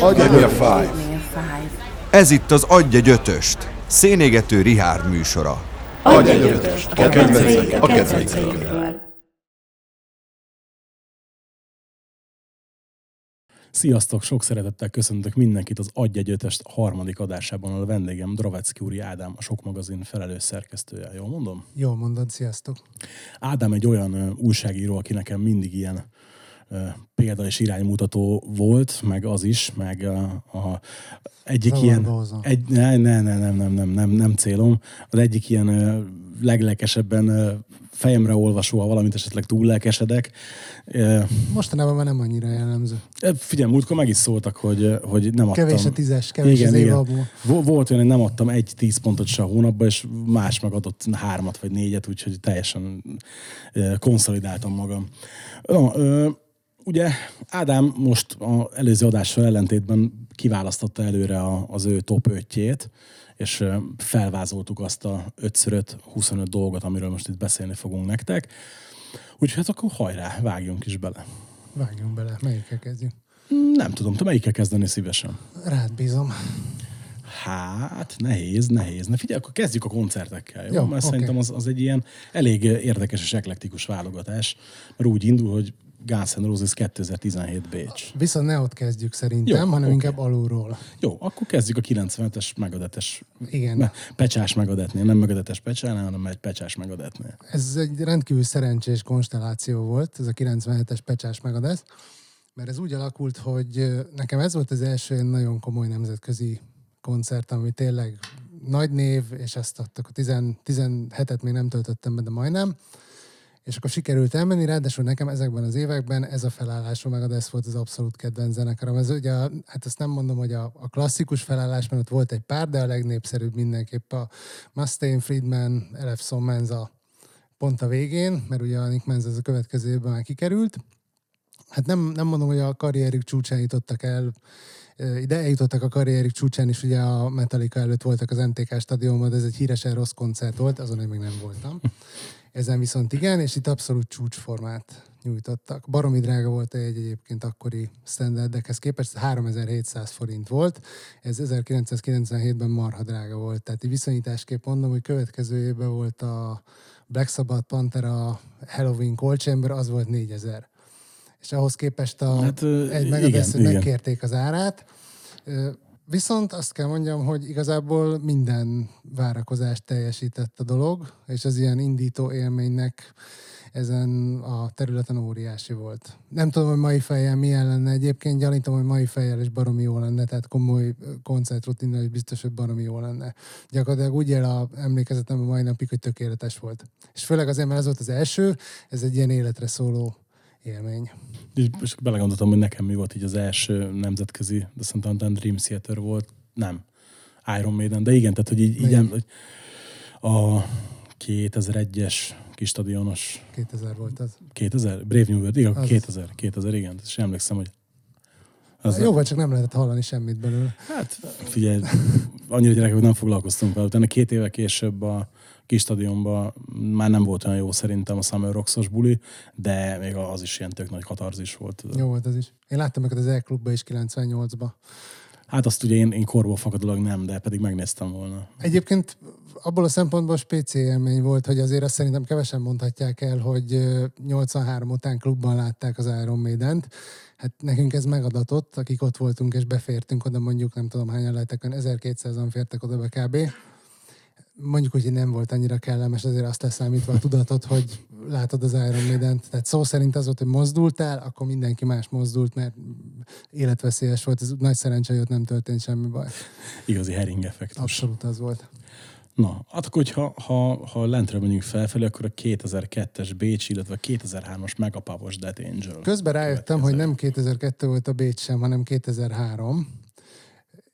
Adj a five. Ez itt az Adj egy ötöst, szénégető Rihárd műsora. Adj egy ötöst. A kedvencek, a kedvencek. Sziasztok, sok szeretettel köszöntök mindenkit az Adj egy ötöst harmadik adásában. A vendégem Dravecki úri Ádám, a Sok magazin felelős szerkesztője. Jól mondom? Jól mondod, sziasztok. Ádám egy olyan újságíró, aki nekem mindig ilyen példa és iránymutató volt, meg az is, meg a, a egyik Zavarba ilyen... hozom. Egy, ne, ne, ne, nem, nem, nem, nem, nem célom. Az egyik ilyen ö, fejemre olvasó, ha valamit esetleg túl lelkesedek. Mostanában már nem annyira jellemző. Figyelj, múltkor meg is szóltak, hogy, hogy nem adtam. Kevés a tízes, kevés az évabból. Vo- Volt olyan, hogy nem adtam egy tíz pontot se a hónapban, és más meg adott hármat vagy négyet, úgyhogy teljesen konszolidáltam magam. Ö, ugye Ádám most az előző adással ellentétben kiválasztotta előre a, az ő top 5 és felvázoltuk azt a 5x5, 25 dolgot, amiről most itt beszélni fogunk nektek. Úgyhogy hát akkor hajrá, vágjunk is bele. Vágjunk bele, melyikkel kezdjünk? Nem tudom, te melyikkel kezdeni szívesen? Rád bízom. Hát, nehéz, nehéz. Na figyelj, akkor kezdjük a koncertekkel, jó? Jó, Mert oké. szerintem az, az egy ilyen elég érdekes és eklektikus válogatás, mert úgy indul, hogy Guns N' Roses 2017 Bécs. Viszont ne ott kezdjük szerintem, Jó, hanem oké. inkább alulról. Jó, akkor kezdjük a 90-es megadetes, Igen. me, pecsás megadetnél, nem megadetes pecsánál, hanem egy pecsás megadetnél. Ez egy rendkívül szerencsés konstelláció volt, ez a 97-es pecsás megadesz, mert ez úgy alakult, hogy nekem ez volt az első nagyon komoly nemzetközi koncert, ami tényleg nagy név, és ezt adtak a 10 17-et még nem töltöttem be, de majdnem. És akkor sikerült elmenni, ráadásul nekem ezekben az években ez a felállású meg ez volt az abszolút kedvenc zenekarom. Ez ugye, a- hát ezt nem mondom, hogy a, a klasszikus felállás, mert ott volt egy pár, de a legnépszerűbb mindenképp a Mustaine, Friedman, Elef Menza pont a végén, mert ugye a Nick Menza az a következő évben már kikerült. Hát nem, nem mondom, hogy a karrierük csúcsán jutottak el, ide eljutottak a karrierük csúcsán is, ugye a Metallica előtt voltak az MTK stadionban, de ez egy híresen rossz koncert volt, azon én még nem voltam. Ezen viszont igen, és itt abszolút csúcsformát nyújtottak. Baromi drága volt egy egyébként akkori standardekhez képest, 3700 forint volt, ez 1997-ben marha drága volt, tehát így viszonyításképp mondom, hogy következő évben volt a Black Sabbath, Pantera, Halloween, Cold Chamber, az volt 4000 és ahhoz képest a, Hát, egy igen. megkérték az árát. Viszont azt kell mondjam, hogy igazából minden várakozást teljesített a dolog, és az ilyen indító élménynek ezen a területen óriási volt. Nem tudom, hogy mai fejjel milyen lenne egyébként, gyanítom, hogy mai fejjel is baromi jó lenne, tehát komoly koncertrutinnal is biztos, hogy baromi jó lenne. Gyakorlatilag úgy él a emlékezetem a mai napig, hogy tökéletes volt. És főleg azért, mert ez volt az első, ez egy ilyen életre szóló élmény. És és belegondoltam, hogy nekem mi volt így az első nemzetközi, de szerintem talán Dream Theater volt. Nem. Iron Maiden, de igen, tehát hogy így, így hogy a 2001-es kis stadionos 2000 volt az. 2000? Brave New World, igen, Az. 2000, 2000, igen. És emlékszem, hogy az Jó, vagy csak nem lehetett hallani semmit belőle. Hát figyelj, annyira gyerekek, hogy nem foglalkoztunk vele. Utána két éve később a kis stadionban már nem volt olyan jó szerintem a Summer Rocks-os buli, de még az is ilyen tök nagy katarzis volt. Jó volt az is. Én láttam őket az E-klubba is 98-ba. Hát azt ugye én, én korból fakadólag nem, de pedig megnéztem volna. Egyébként abból a szempontból spéci élmény volt, hogy azért azt szerintem kevesen mondhatják el, hogy ö, 83 után klubban látták az Iron Maiden-t. Hát nekünk ez megadatott, akik ott voltunk és befértünk oda, mondjuk nem tudom hányan lehetek, olyan 1200-an fértek oda be kb. Mondjuk, hogy nem volt annyira kellemes, azért azt leszámítva a tudatot, hogy látod az Iron Maiden-t. Tehát szó szerint az volt, hogy mozdultál, akkor mindenki más mozdult, mert életveszélyes volt. Ez nagy szerencse, hogy ott nem történt semmi baj. Igazi hering effektus. Abszolút az volt. Na, hát akkor, hogyha ha, ha lentre megyünk felfelé, akkor a 2002-es Bécs, illetve a 2003-as Megapavos Dead Angel. Közben rájöttem, hogy nem 2002 volt a Bécs sem, hanem 2003.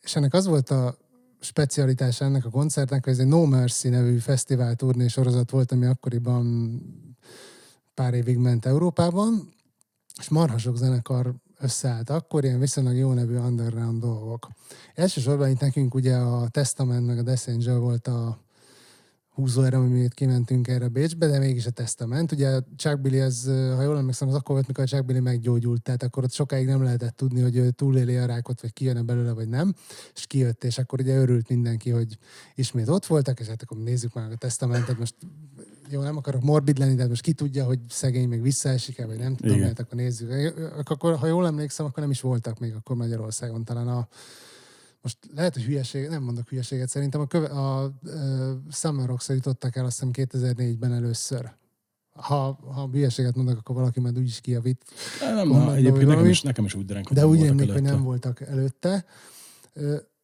És ennek az volt a specialitása ennek a koncertnek, ez egy No Mercy nevű fesztivál turné sorozat volt, ami akkoriban pár évig ment Európában, és marha sok zenekar összeállt akkor, ilyen viszonylag jó nevű underground dolgok. Elsősorban itt nekünk ugye a Testament meg a Angel volt a húzóerő, amit kimentünk erre Bécsbe, de mégis a testament. Ugye Chuck Billy, az, ha jól emlékszem, az akkor volt, mikor a Chuck Billy meggyógyult, tehát akkor ott sokáig nem lehetett tudni, hogy ő túléli a rákot, vagy kijön belőle, vagy nem, és kijött, és akkor ugye örült mindenki, hogy ismét ott voltak, és hát akkor nézzük már a testamentet, most jó, nem akarok morbid lenni, de most ki tudja, hogy szegény még visszaesik-e, vagy nem tudom, hát akkor nézzük. Akkor, ha jól emlékszem, akkor nem is voltak még akkor Magyarországon talán a most lehet, hogy hülyeség, nem mondok hülyeséget, szerintem a, köve, a, a Summer rocks jutottak el azt hiszem 2004-ben először. Ha, ha hülyeséget mondok, akkor valaki majd úgyis kijavít. Nem, na, egyébként nekem is, nekem is úgy derenk, De úgy emlék, hogy nem voltak előtte.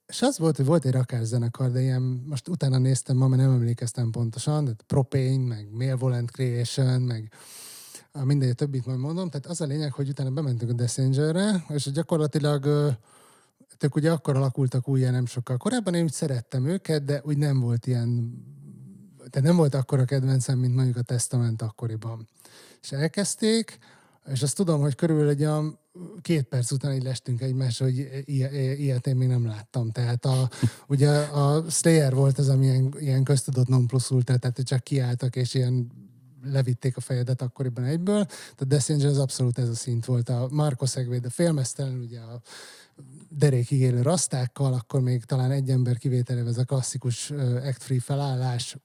És az volt, hogy volt egy rakászenekar, de ilyen, most utána néztem ma, mert nem emlékeztem pontosan, de Propane, meg Malevolent Creation, meg mindegy, többit majd mondom. Tehát az a lényeg, hogy utána bementünk a Dessingerre, és gyakorlatilag ők ugye akkor alakultak újjá nem sokkal korábban, én úgy szerettem őket, de úgy nem volt ilyen, tehát nem volt akkora kedvencem, mint mondjuk a Testament akkoriban. És elkezdték, és azt tudom, hogy körülbelül egy olyan két perc után így lestünk egymásra, hogy ilyet én még nem láttam. Tehát a, ugye a Slayer volt az, ami ilyen, ilyen köztudott non plus ultra, tehát csak kiálltak, és ilyen levitték a fejedet akkoriban egyből. Tehát Death az abszolút ez a szint volt. A Marco Segvéd, félmeztelen, ugye a derékig élő rasztákkal, akkor még talán egy ember kivételével ez a klasszikus act free felállás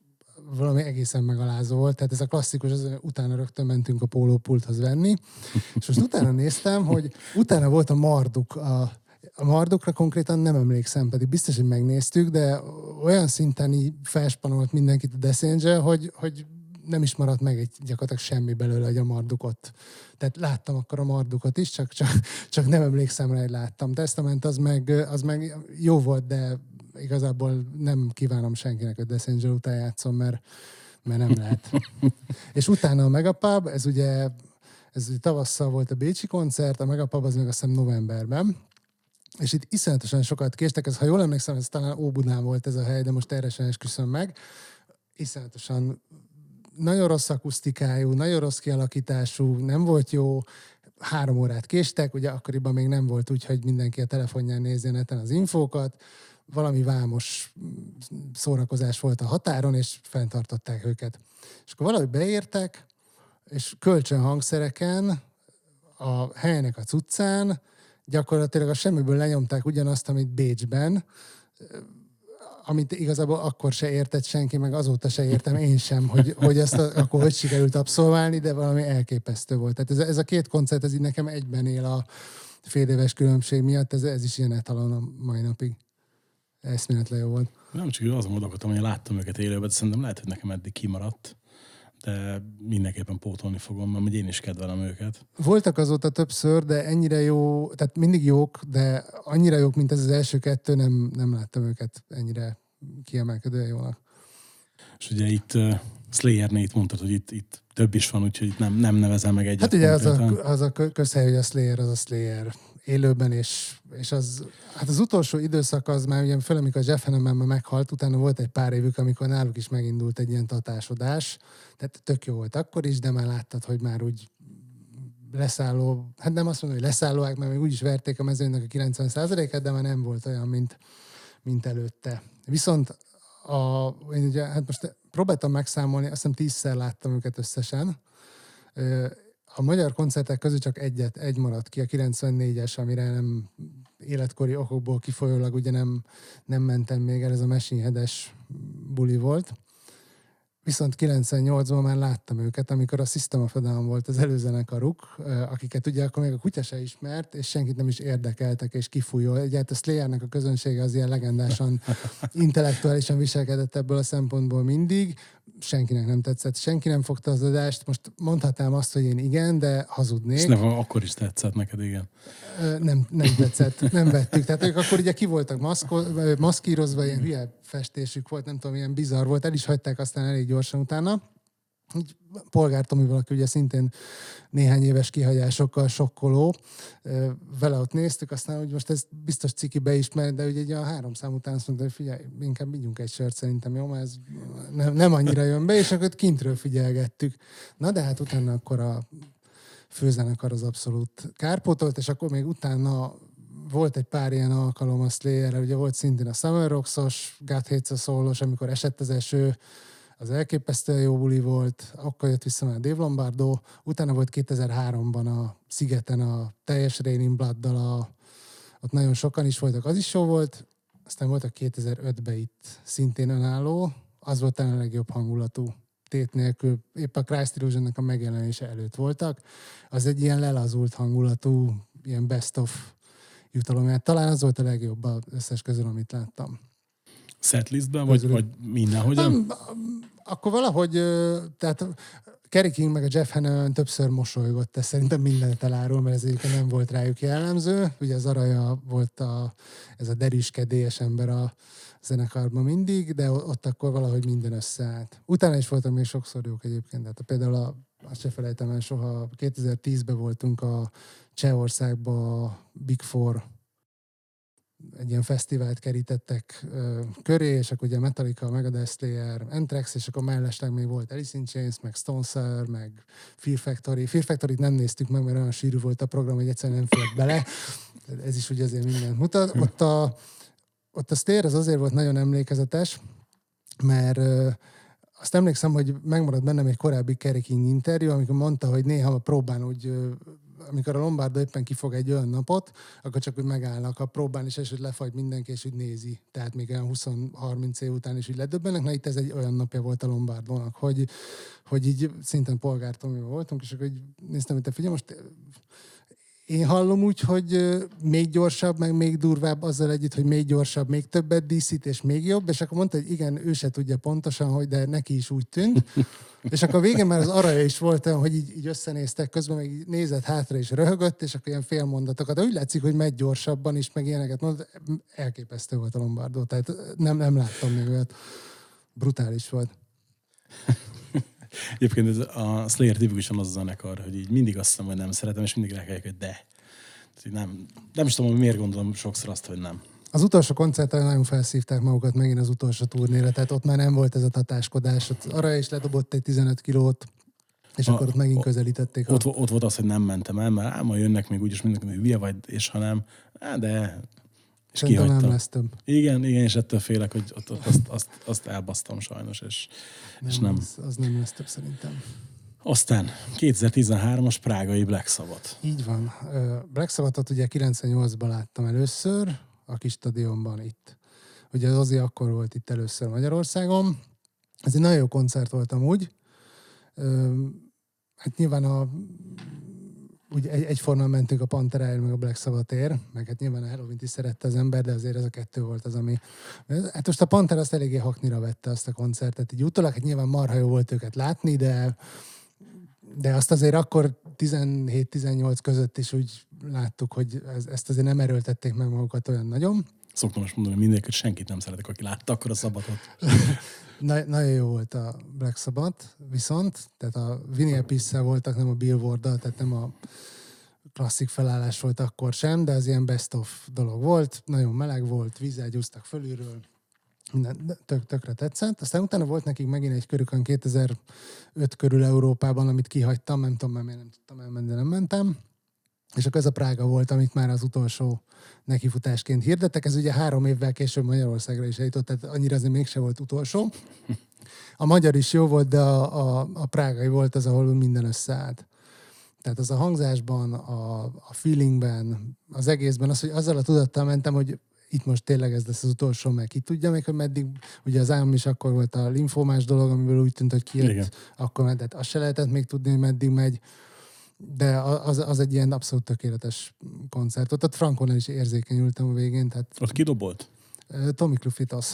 valami egészen megalázó volt. Tehát ez a klasszikus, az, utána rögtön mentünk a pólópulthoz venni. És most utána néztem, hogy utána volt a Marduk, a, a Mardukra konkrétan nem emlékszem, pedig biztos, hogy megnéztük, de olyan szinten így felspanolt mindenkit a Death hogy, hogy nem is maradt meg egy gyakorlatilag semmi belőle, hogy a mardukot. Tehát láttam akkor a mardukot is, csak, csak, csak nem emlékszem rá, hogy láttam. Testament az meg, az meg jó volt, de igazából nem kívánom senkinek, hogy Death Angel után játszom, mert, mert nem lehet. És utána a Megapub, ez ugye ez ugye tavasszal volt a Bécsi koncert, a Megapub az meg azt hiszem novemberben, és itt iszonyatosan sokat késtek, ez, ha jól emlékszem, ez talán Óbudán volt ez a hely, de most erre sem esküszöm meg. Iszonyatosan nagyon rossz akusztikájú, nagyon rossz kialakítású, nem volt jó, három órát késtek, ugye akkoriban még nem volt úgy, hogy mindenki a telefonján nézze neten az infókat, valami vámos szórakozás volt a határon, és fenntartották őket. És akkor valahogy beértek, és kölcsön hangszereken, a helynek a cuccán, gyakorlatilag a semmiből lenyomták ugyanazt, amit Bécsben, amit igazából akkor se értett senki, meg azóta se értem én sem, hogy, hogy ezt a, akkor hogy sikerült abszolválni, de valami elképesztő volt. Tehát ez, ez a két koncert, ez így nekem egyben él a fél éves különbség miatt, ez, ez is ilyen etalon a mai napig. Eszméletlen jó volt. Nem csak azon gondolkodtam, hogy láttam őket élőben, de szerintem lehet, hogy nekem eddig kimaradt de mindenképpen pótolni fogom, mert én is kedvelem őket. Voltak azóta többször, de ennyire jó, tehát mindig jók, de annyira jók, mint ez az első kettő, nem, nem láttam őket ennyire kiemelkedően jónak. És ugye itt uh, Slayer-nél itt mondtad, hogy itt, itt több is van, úgyhogy itt nem, nem nevezem meg egyet. Hát ugye az a, az a közhely, hogy a Slayer, az a Slayer élőben, és, és az, hát az utolsó időszak az már ugye, főleg amikor Jeff Hanneman meghalt, utána volt egy pár évük, amikor náluk is megindult egy ilyen tatásodás, tehát tök jó volt akkor is, de már láttad, hogy már úgy leszálló, hát nem azt mondom, hogy leszállóak, mert még úgyis verték a mezőnynek a 90%-et, de már nem volt olyan, mint, mint előtte. Viszont a, én ugye, hát most próbáltam megszámolni, azt hiszem tízszer láttam őket összesen, a magyar koncertek közül csak egyet, egy maradt ki, a 94-es, amire nem életkori okokból kifolyólag ugye nem, nem mentem még el, ez a Machine buli volt. Viszont 98-ban már láttam őket, amikor a System of Down volt az előzenekaruk, akiket ugye akkor még a kutya se ismert, és senkit nem is érdekeltek, és kifújó. Egyáltalán a Slayernek a közönsége az ilyen legendásan intellektuálisan viselkedett ebből a szempontból mindig senkinek nem tetszett, senki nem fogta az adást. Most mondhatnám azt, hogy én igen, de hazudnék. És nem, akkor is tetszett neked, igen. Nem, nem tetszett, nem vettük. Tehát ők akkor ugye ki voltak maszko, maszkírozva, ilyen hülye festésük volt, nem tudom, ilyen bizarr volt, el is hagyták aztán elég gyorsan utána így Polgár Tomival, aki ugye szintén néhány éves kihagyásokkal sokkoló, vele ott néztük, aztán hogy most ez biztos ciki beismer, de ugye egy a három szám után azt mondta, hogy figyelj, inkább vigyünk egy sört szerintem, jó, mert ez nem, nem annyira jön be, és akkor kintről figyelgettük. Na de hát utána akkor a főzenekar az abszolút kárpótolt, és akkor még utána volt egy pár ilyen alkalom a slayer ugye volt szintén a Summer Rocks-os, God Hates amikor esett az eső, az elképesztően jó buli volt, akkor jött vissza már Dave Lombardo, utána volt 2003-ban a Szigeten a teljes Raining Blood-dal, a, ott nagyon sokan is voltak, az is jó volt, aztán voltak 2005-ben itt szintén önálló, az volt talán a legjobb hangulatú tét nélkül, épp a Christ illusion a megjelenése előtt voltak, az egy ilyen lelazult hangulatú, ilyen best of jutalom. Talán az volt a legjobb az összes közül, amit láttam. Setlistben, vagy, vagy mindenhogyan? Nem, akkor valahogy, tehát Kerry King meg a Jeff Hannon többször mosolygott, ez szerintem mindent elárul, mert ez egyébként nem volt rájuk jellemző. Ugye az Araja volt a, ez a derűskedélyes ember a zenekarban mindig, de ott akkor valahogy minden összeállt. Utána is voltak még sokszor jók egyébként, tehát például a, azt se felejtem el soha, 2010-ben voltunk a Csehországban a Big Four egy ilyen fesztivált kerítettek ö, köré, és akkor ugye Metallica, Megadeth Slayer, Anthrax, és akkor mellesleg még volt Alice in Chains, meg Stone Sour, meg Fear Factory. Fear Factory-t nem néztük meg, mert olyan sűrű volt a program, hogy egyszerűen nem fért bele. Ez is ugye azért mindent mutat. Ott a, ott a Stair az azért volt nagyon emlékezetes, mert ö, azt emlékszem, hogy megmaradt bennem egy korábbi Kerry King interjú, amikor mondta, hogy néha próbán úgy amikor a Lombardo éppen kifog egy olyan napot, akkor csak úgy megállnak a próbán és hogy lefagy mindenki, és úgy nézi. Tehát még olyan 20-30 év után is úgy ledöbbennek. Na itt ez egy olyan napja volt a Lombardónak, hogy, hogy így szinten polgártomi voltunk, és akkor így néztem, hogy te figyelj, most én hallom úgy, hogy még gyorsabb, meg még durvább azzal együtt, hogy még gyorsabb, még többet díszít, és még jobb, és akkor mondta, hogy igen, ő se tudja pontosan, hogy de neki is úgy tűnt. És akkor a végén már az araja is volt olyan, hogy így, így összenéztek, közben így nézett hátra és röhögött, és akkor ilyen félmondatokat. De úgy látszik, hogy megy gyorsabban is, meg ilyeneket mondott. Elképesztő volt a Lombardó, tehát nem, nem láttam még olyat. Brutális volt. Egyébként ez a Slayer tipikusan az a zenekar, hogy így mindig azt hiszem, hogy nem szeretem, és mindig rákelljek, hogy de. Nem, nem is tudom, hogy miért gondolom sokszor azt, hogy nem. Az utolsó koncerten nagyon felszívták magukat megint az utolsó turnéra, tehát ott már nem volt ez a tatáskodás. Ott arra is ledobott egy 15 kilót, és A- akkor ott megint közelítették. A... Ott, ott volt az, hogy nem mentem el, mert ám, ma jönnek még úgyis mindenki, hogy hülye vagy, és ha nem, á, de... És Szerintem kihagytam. nem lesz több. Igen, igen, és ettől félek, hogy ott, ott azt, azt, azt elbasztam sajnos, és, és nem. Az, az nem lesz több szerintem. Aztán 2013-as prágai Black Sabbath. Így van. Black Sabbath-ot ugye 98-ban láttam először, a kis stadionban itt. Ugye az Ozzy akkor volt itt először Magyarországon. Ez egy nagyon jó koncert volt amúgy. Hát nyilván a úgy egy, egyformán mentünk a Panteráért, meg a Black Sabbath-ért, meg hát nyilván a halloween is szerette az ember, de azért ez a kettő volt az, ami... Hát most a Panther azt eléggé haknira vette azt a koncertet, így utólag, hát nyilván marha jó volt őket látni, de de azt azért akkor 17-18 között is úgy láttuk, hogy ez, ezt azért nem erőltették meg magukat olyan nagyon. Szoktam most mondani, hogy senkit nem szeretek, aki látta akkor a szabatot. Na, nagyon jó volt a Black Sabbath, viszont, tehát a Vinnie Appice voltak, nem a billboard tehát nem a klasszik felállás volt akkor sem, de az ilyen best of dolog volt, nagyon meleg volt, vízzel gyúztak fölülről, minden tök, tökre tetszett. Aztán utána volt nekik megint egy körükön 2005 körül Európában, amit kihagytam, nem tudom miért nem tudtam elmenni, de nem mentem. És akkor ez a Prága volt, amit már az utolsó nekifutásként hirdettek. Ez ugye három évvel később Magyarországra is eljutott, tehát annyira azért mégse volt utolsó. A magyar is jó volt, de a, a, a prágai volt az, ahol minden összeállt. Tehát az a hangzásban, a, a feelingben, az egészben, az, hogy azzal a tudattal mentem, hogy itt most tényleg ez lesz az utolsó, meg ki tudja még, hogy meddig, ugye az állam is akkor volt a linfómás dolog, amiből úgy tűnt, hogy kijött, Igen. akkor mert hát azt se lehetett még tudni, hogy meddig megy, de az, az egy ilyen abszolút tökéletes koncert. Ott, ott Frankonnál is érzékenyültem a végén, tehát Ott kidobolt? Tommy Clufitos.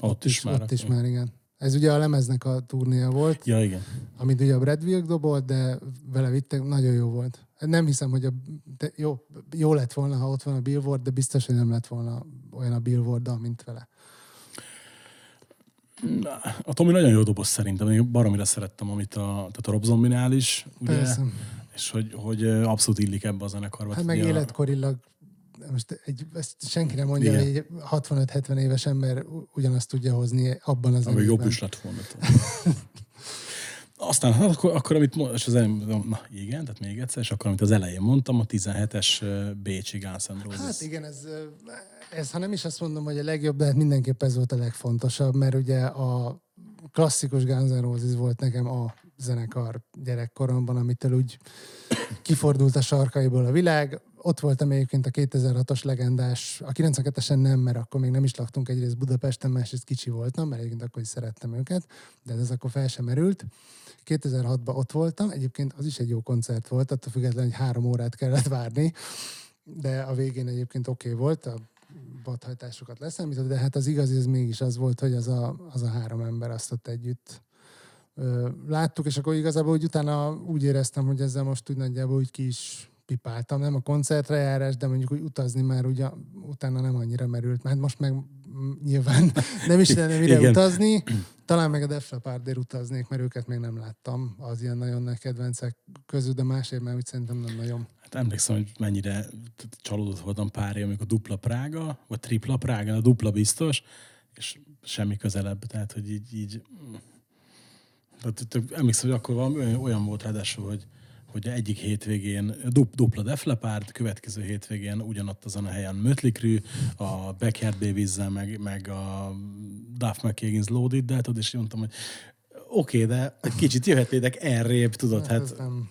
Ott, is már. Ott is már, igen. Ez ugye a lemeznek a turnéja volt, Ja, igen. amit ugye a Brad Wilk dobolt, de vele vittek, nagyon jó volt. Nem hiszem, hogy a, de jó, jó lett volna, ha ott van a Billboard, de biztos, hogy nem lett volna olyan a billboard mint vele. A Tomi nagyon jó doboz szerintem. Én baromira szerettem, amit a, tehát a Rob Zombinál is, ugye? Persze. És hogy, hogy abszolút illik ebbe a zenekarba. Hát meg a- életkorilag, most egy, ezt senki nem mondja, Igen. hogy egy 65-70 éves ember ugyanazt tudja hozni abban az Ami jobb is lett volna. Aztán hát akkor, akkor, amit és az elején, na igen, tehát még egyszer, és akkor, amit az elején mondtam, a 17-es ö, Bécsi Guns. Hát igen, ez, ez, ha nem is azt mondom, hogy a legjobb, de hát mindenképp ez volt a legfontosabb, mert ugye a klasszikus Guns N' Roses volt nekem a zenekar gyerekkoromban, amitől úgy kifordult a sarkaiból a világ. Ott voltam egyébként a 2006-os legendás, a 92-esen nem, mert akkor még nem is laktunk egyrészt Budapesten, másrészt kicsi voltam, mert egyébként akkor is szerettem őket, de ez akkor fel sem merült. 2006-ban ott voltam, egyébként az is egy jó koncert volt, attól függetlenül, hogy három órát kellett várni, de a végén egyébként oké okay volt, a vadhajtásokat leszámított, de hát az igazi az mégis az volt, hogy az a, az a három ember azt ott együtt láttuk, és akkor igazából úgy utána úgy éreztem, hogy ezzel most úgy nagyjából úgy ki is pipáltam, nem a koncertre járás, de mondjuk úgy utazni már ugye utána nem annyira merült, mert most meg nyilván nem is lenne mire Igen. utazni. Talán meg a Def Leppardért utaznék, mert őket még nem láttam az ilyen nagyon nagy kedvencek közül, de másért már úgy szerintem nem nagyon. Hát emlékszem, hogy mennyire csalódott voltam pár év, amikor dupla Prága, vagy tripla Prága, a dupla biztos, és semmi közelebb. Tehát, hogy így, így tehát, emlékszem, hogy akkor valami olyan, volt ráadásul, hogy, hogy egyik hétvégén dup, dupla Def Leppard, következő hétvégén ugyanott azon a helyen Mötley Crüe, a Backyard babies meg, meg a Duff McKagan's Loaded, de tudod, és mondtam, hogy oké, okay, de kicsit jöhetnétek errébb, tudod, Hát, hát nem,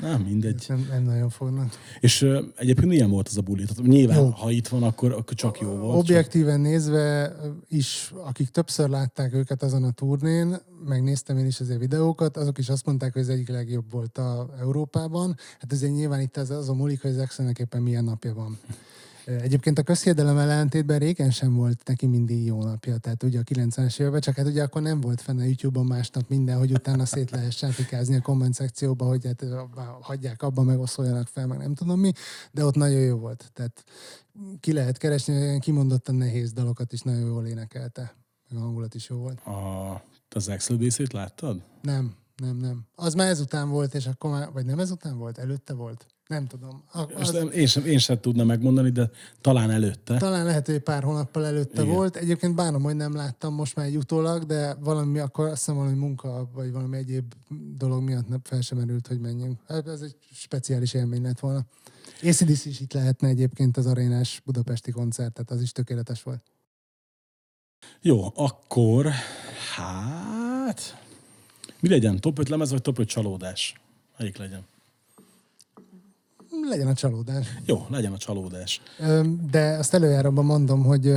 nem, mindegy. nem, nem nagyon fognak. És uh, egyébként milyen volt az a buli? Tehát nyilván, Jó. ha itt van, akkor, akkor csak jó volt. Objektíven nézve is, akik többször látták őket azon a turnén, megnéztem én is azért videókat, azok is azt mondták, hogy ez egyik legjobb volt a Európában. Hát ezért nyilván itt az, az a múlik, hogy Zexennek éppen milyen napja van. Egyébként a közhiedelem ellentétben régen sem volt neki mindig jó napja, tehát ugye a 90-es években, csak hát ugye akkor nem volt fenn a YouTube-on másnap minden, hogy utána szét lehessen fikázni a komment szekcióba, hogy hát hagyják abba, meg oszoljanak fel, meg nem tudom mi, de ott nagyon jó volt. Tehát ki lehet keresni, olyan kimondottan nehéz dalokat is nagyon jól énekelte. Meg a hangulat is jó volt. A, az Excel láttad? Nem, nem, nem. Az már ezután volt, és akkor már, vagy nem ezután volt? Előtte volt? Nem tudom. A- Az, nem, én, sem, én sem tudnám megmondani, de talán előtte. talán lehet, hogy pár hónappal előtte Igen. volt. Egyébként bánom, hogy nem láttam most már egy utólag, de valami akkor azt hiszem valami munka, vagy valami egyéb dolog miatt nem fel sem merült, hogy menjünk. Hát ez egy speciális élmény lett volna. ACDC is itt lehetne egyébként az arénás budapesti koncert, tehát az is tökéletes volt. Jó, akkor hát... Mi legyen? Top 5 lemez, vagy top 5 csalódás? Melyik legyen? Legyen a csalódás. Jó, legyen a csalódás. De azt előjáróban mondom, hogy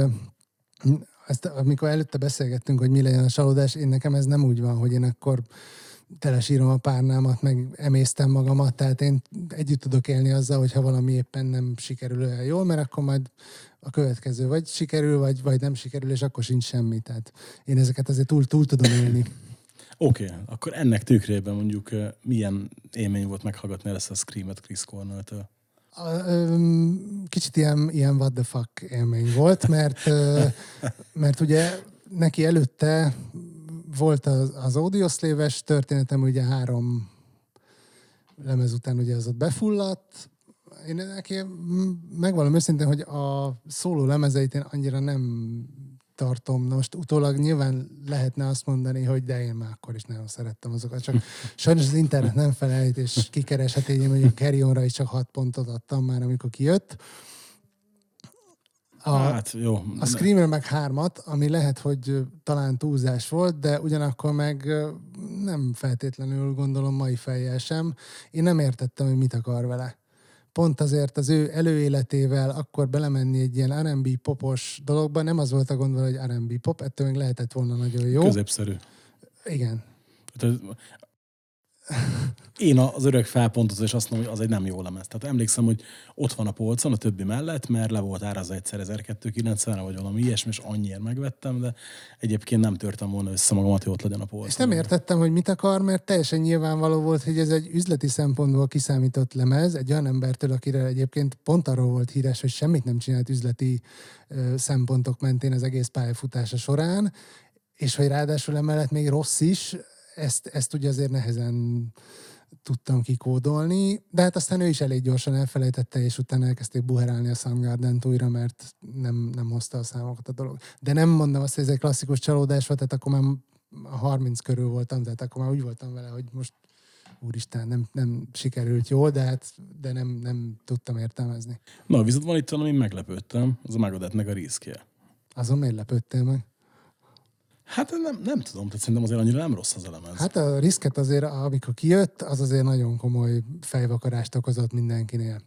ezt, amikor előtte beszélgettünk, hogy mi legyen a csalódás, én nekem ez nem úgy van, hogy én akkor telesírom a párnámat, meg emésztem magamat, tehát én együtt tudok élni azzal, hogyha valami éppen nem sikerül olyan jól, mert akkor majd a következő vagy sikerül, vagy, vagy nem sikerül, és akkor sincs semmi. Tehát én ezeket azért túl, túl tudom élni. Oké, okay, akkor ennek tükrében mondjuk milyen élmény volt meghallgatni ezt a Scream-et Chris Cornell-től? Kicsit ilyen, ilyen what the fuck élmény volt, mert, mert ugye neki előtte volt az, az Audioslave-es történetem, ugye három lemez után ugye az ott befulladt. Én neki megvallom őszintén, hogy a szóló lemezeit én annyira nem tartom. Na most utólag nyilván lehetne azt mondani, hogy de én már akkor is nagyon szerettem azokat, csak sajnos az internet nem felejt, és kikereshet én mondjuk Carry On-ra is csak hat pontot adtam már, amikor kijött. A, Hát jó. a Screamer meg hármat, ami lehet, hogy talán túlzás volt, de ugyanakkor meg nem feltétlenül gondolom mai fejjel sem. Én nem értettem, hogy mit akar vele. Pont azért az ő előéletével akkor belemenni egy ilyen R&B popos dologba, nem az volt a gond hogy R&B pop, ettől még lehetett volna nagyon jó. Középszerű. Igen. Én az örök felpontozó, és azt mondom, hogy az egy nem jó lemez. Tehát emlékszem, hogy ott van a polcon a többi mellett, mert le volt árazva egyszer 1290 vagy valami ilyesmi, és annyiért megvettem, de egyébként nem törtem volna össze magamat, hogy ott legyen a polcon. És nem értettem, hogy mit akar, mert teljesen nyilvánvaló volt, hogy ez egy üzleti szempontból kiszámított lemez, egy olyan embertől, akire egyébként pont arról volt híres, hogy semmit nem csinált üzleti szempontok mentén az egész pályafutása során, és hogy ráadásul emellett még rossz is, ezt, ezt ugye azért nehezen tudtam kikódolni, de hát aztán ő is elég gyorsan elfelejtette, és utána elkezdték buherálni a soundgarden újra, mert nem, nem hozta a számokat a dolog. De nem mondom azt, hogy ez egy klasszikus csalódás volt, tehát akkor már a 30 körül voltam, tehát akkor már úgy voltam vele, hogy most úristen, nem, nem sikerült jól, de, hát, de nem, nem tudtam értelmezni. Na, viszont van itt valami, meglepődtem, az a Megadethnek a riskje. Azon miért lepődtél meg? Hát nem, nem tudom, tehát szerintem azért annyira nem rossz az elemez. Hát a riszket azért, amikor kijött, az azért nagyon komoly fejvakarást okozott mindenkinél.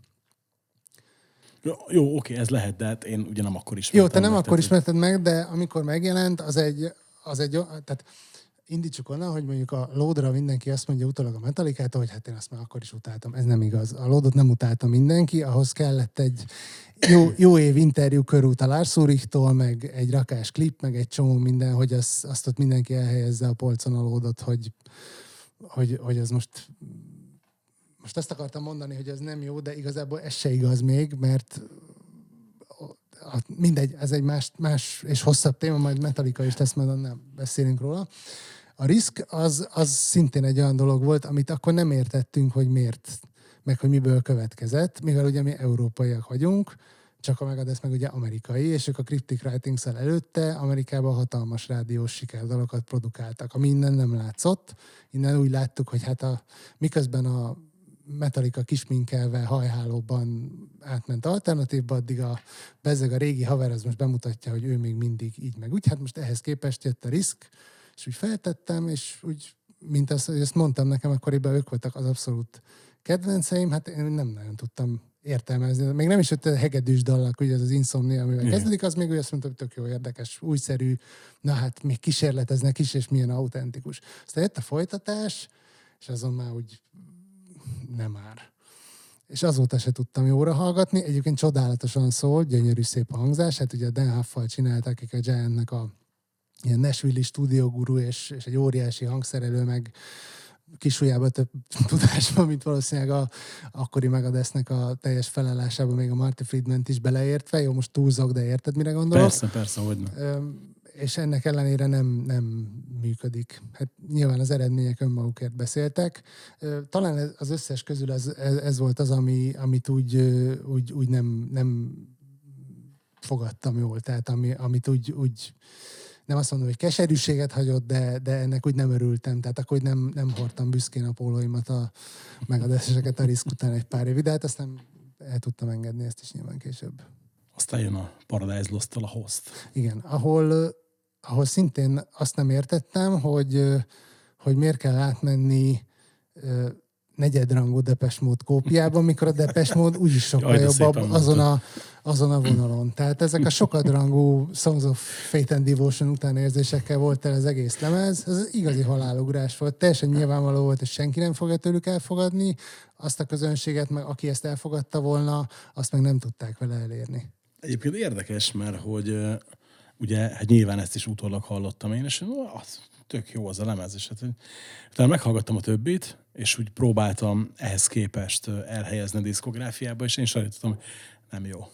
Jó, jó, oké, ez lehet, de hát én ugye nem akkor is. Jó, te nem akkor ismerted meg, de amikor megjelent, az egy, az egy tehát indítsuk onnan, hogy mondjuk a lódra mindenki azt mondja utólag a metalikától, hogy hát én azt már akkor is utáltam. Ez nem igaz. A lódot nem utálta mindenki, ahhoz kellett egy jó, jó év interjú körút a Lars Ulrichtól, meg egy rakás klip, meg egy csomó minden, hogy azt, azt ott mindenki elhelyezze a polcon a lódot, hogy, hogy, hogy ez most most azt akartam mondani, hogy ez nem jó, de igazából ez se igaz még, mert mindegy, ez egy más, más és hosszabb téma, majd Metallica is tesz, majd nem beszélünk róla. A risk az, az szintén egy olyan dolog volt, amit akkor nem értettünk, hogy miért, meg hogy miből következett, mivel ugye mi európaiak vagyunk, csak a Megadeth meg ugye amerikai, és ők a Cryptic writings előtte Amerikában hatalmas rádiós sikerdalokat produkáltak, ami innen nem látszott. Innen úgy láttuk, hogy hát a, miközben a Metallica kisminkelve hajhálóban átment alternatívba, addig a bezeg a régi haver az most bemutatja, hogy ő még mindig így meg úgy. Hát most ehhez képest jött a risk, és úgy feltettem, és úgy, mint hogy ezt mondtam nekem, akkoriban ők voltak az abszolút kedvenceim, hát én nem nagyon tudtam értelmezni. Még nem is jött a hegedűs dallak, ugye ez az Insomnia, amivel kezdődik, az még úgy azt mondta, hogy tök jó, érdekes, újszerű, na hát még kísérleteznek is, és milyen autentikus. Aztán jött a folytatás, és azon már úgy nem már. És azóta se tudtam jóra hallgatni. Egyébként csodálatosan szól, gyönyörű szép a hangzás. Hát ugye a Dan Huff-fal csinálták, akik a Giantnek a ilyen Nashville-i stúdióguru, és, és egy óriási hangszerelő, meg kisujjában több tudás van, mint valószínűleg a akkori Megadesznek a teljes felelásában még a Marty Friedman is beleértve. Jó, most túlzok, de érted, mire gondolok? Persze, persze, hogy nem. És ennek ellenére nem, nem működik. Hát nyilván az eredmények önmagukért beszéltek. Talán az összes közül ez, ez volt az, ami, amit úgy, úgy, úgy nem, nem fogadtam jól. Tehát ami, amit úgy, úgy nem azt mondom, hogy keserűséget hagyott, de, de ennek úgy nem örültem. Tehát akkor nem, nem hordtam büszkén a pólóimat, a megadásoseket a risk után egy pár évig, de hát azt nem el tudtam engedni ezt is nyilván később. Aztán jön a Paradise lost a host. Igen, ahol, ahol szintén azt nem értettem, hogy, hogy miért kell átmenni negyedrangú Depes Mód kópiába, mikor a Depes Mód úgyis sokkal Jaj, jobb azon a, azon a vonalon. Tehát ezek a sokadrangú Songs of Fate and Devotion utánérzésekkel volt el az egész lemez. Ez igazi halálugrás volt. Teljesen nyilvánvaló volt, és senki nem fogja tőlük elfogadni. Azt a közönséget, meg aki ezt elfogadta volna, azt meg nem tudták vele elérni. Egyébként érdekes, mert hogy ugye, hát nyilván ezt is utólag hallottam én, és az, tök jó az a lemez, és hát utána meghallgattam a többit, és úgy próbáltam ehhez képest elhelyezni a diszkográfiába, és én sajnáltam, hogy nem jó.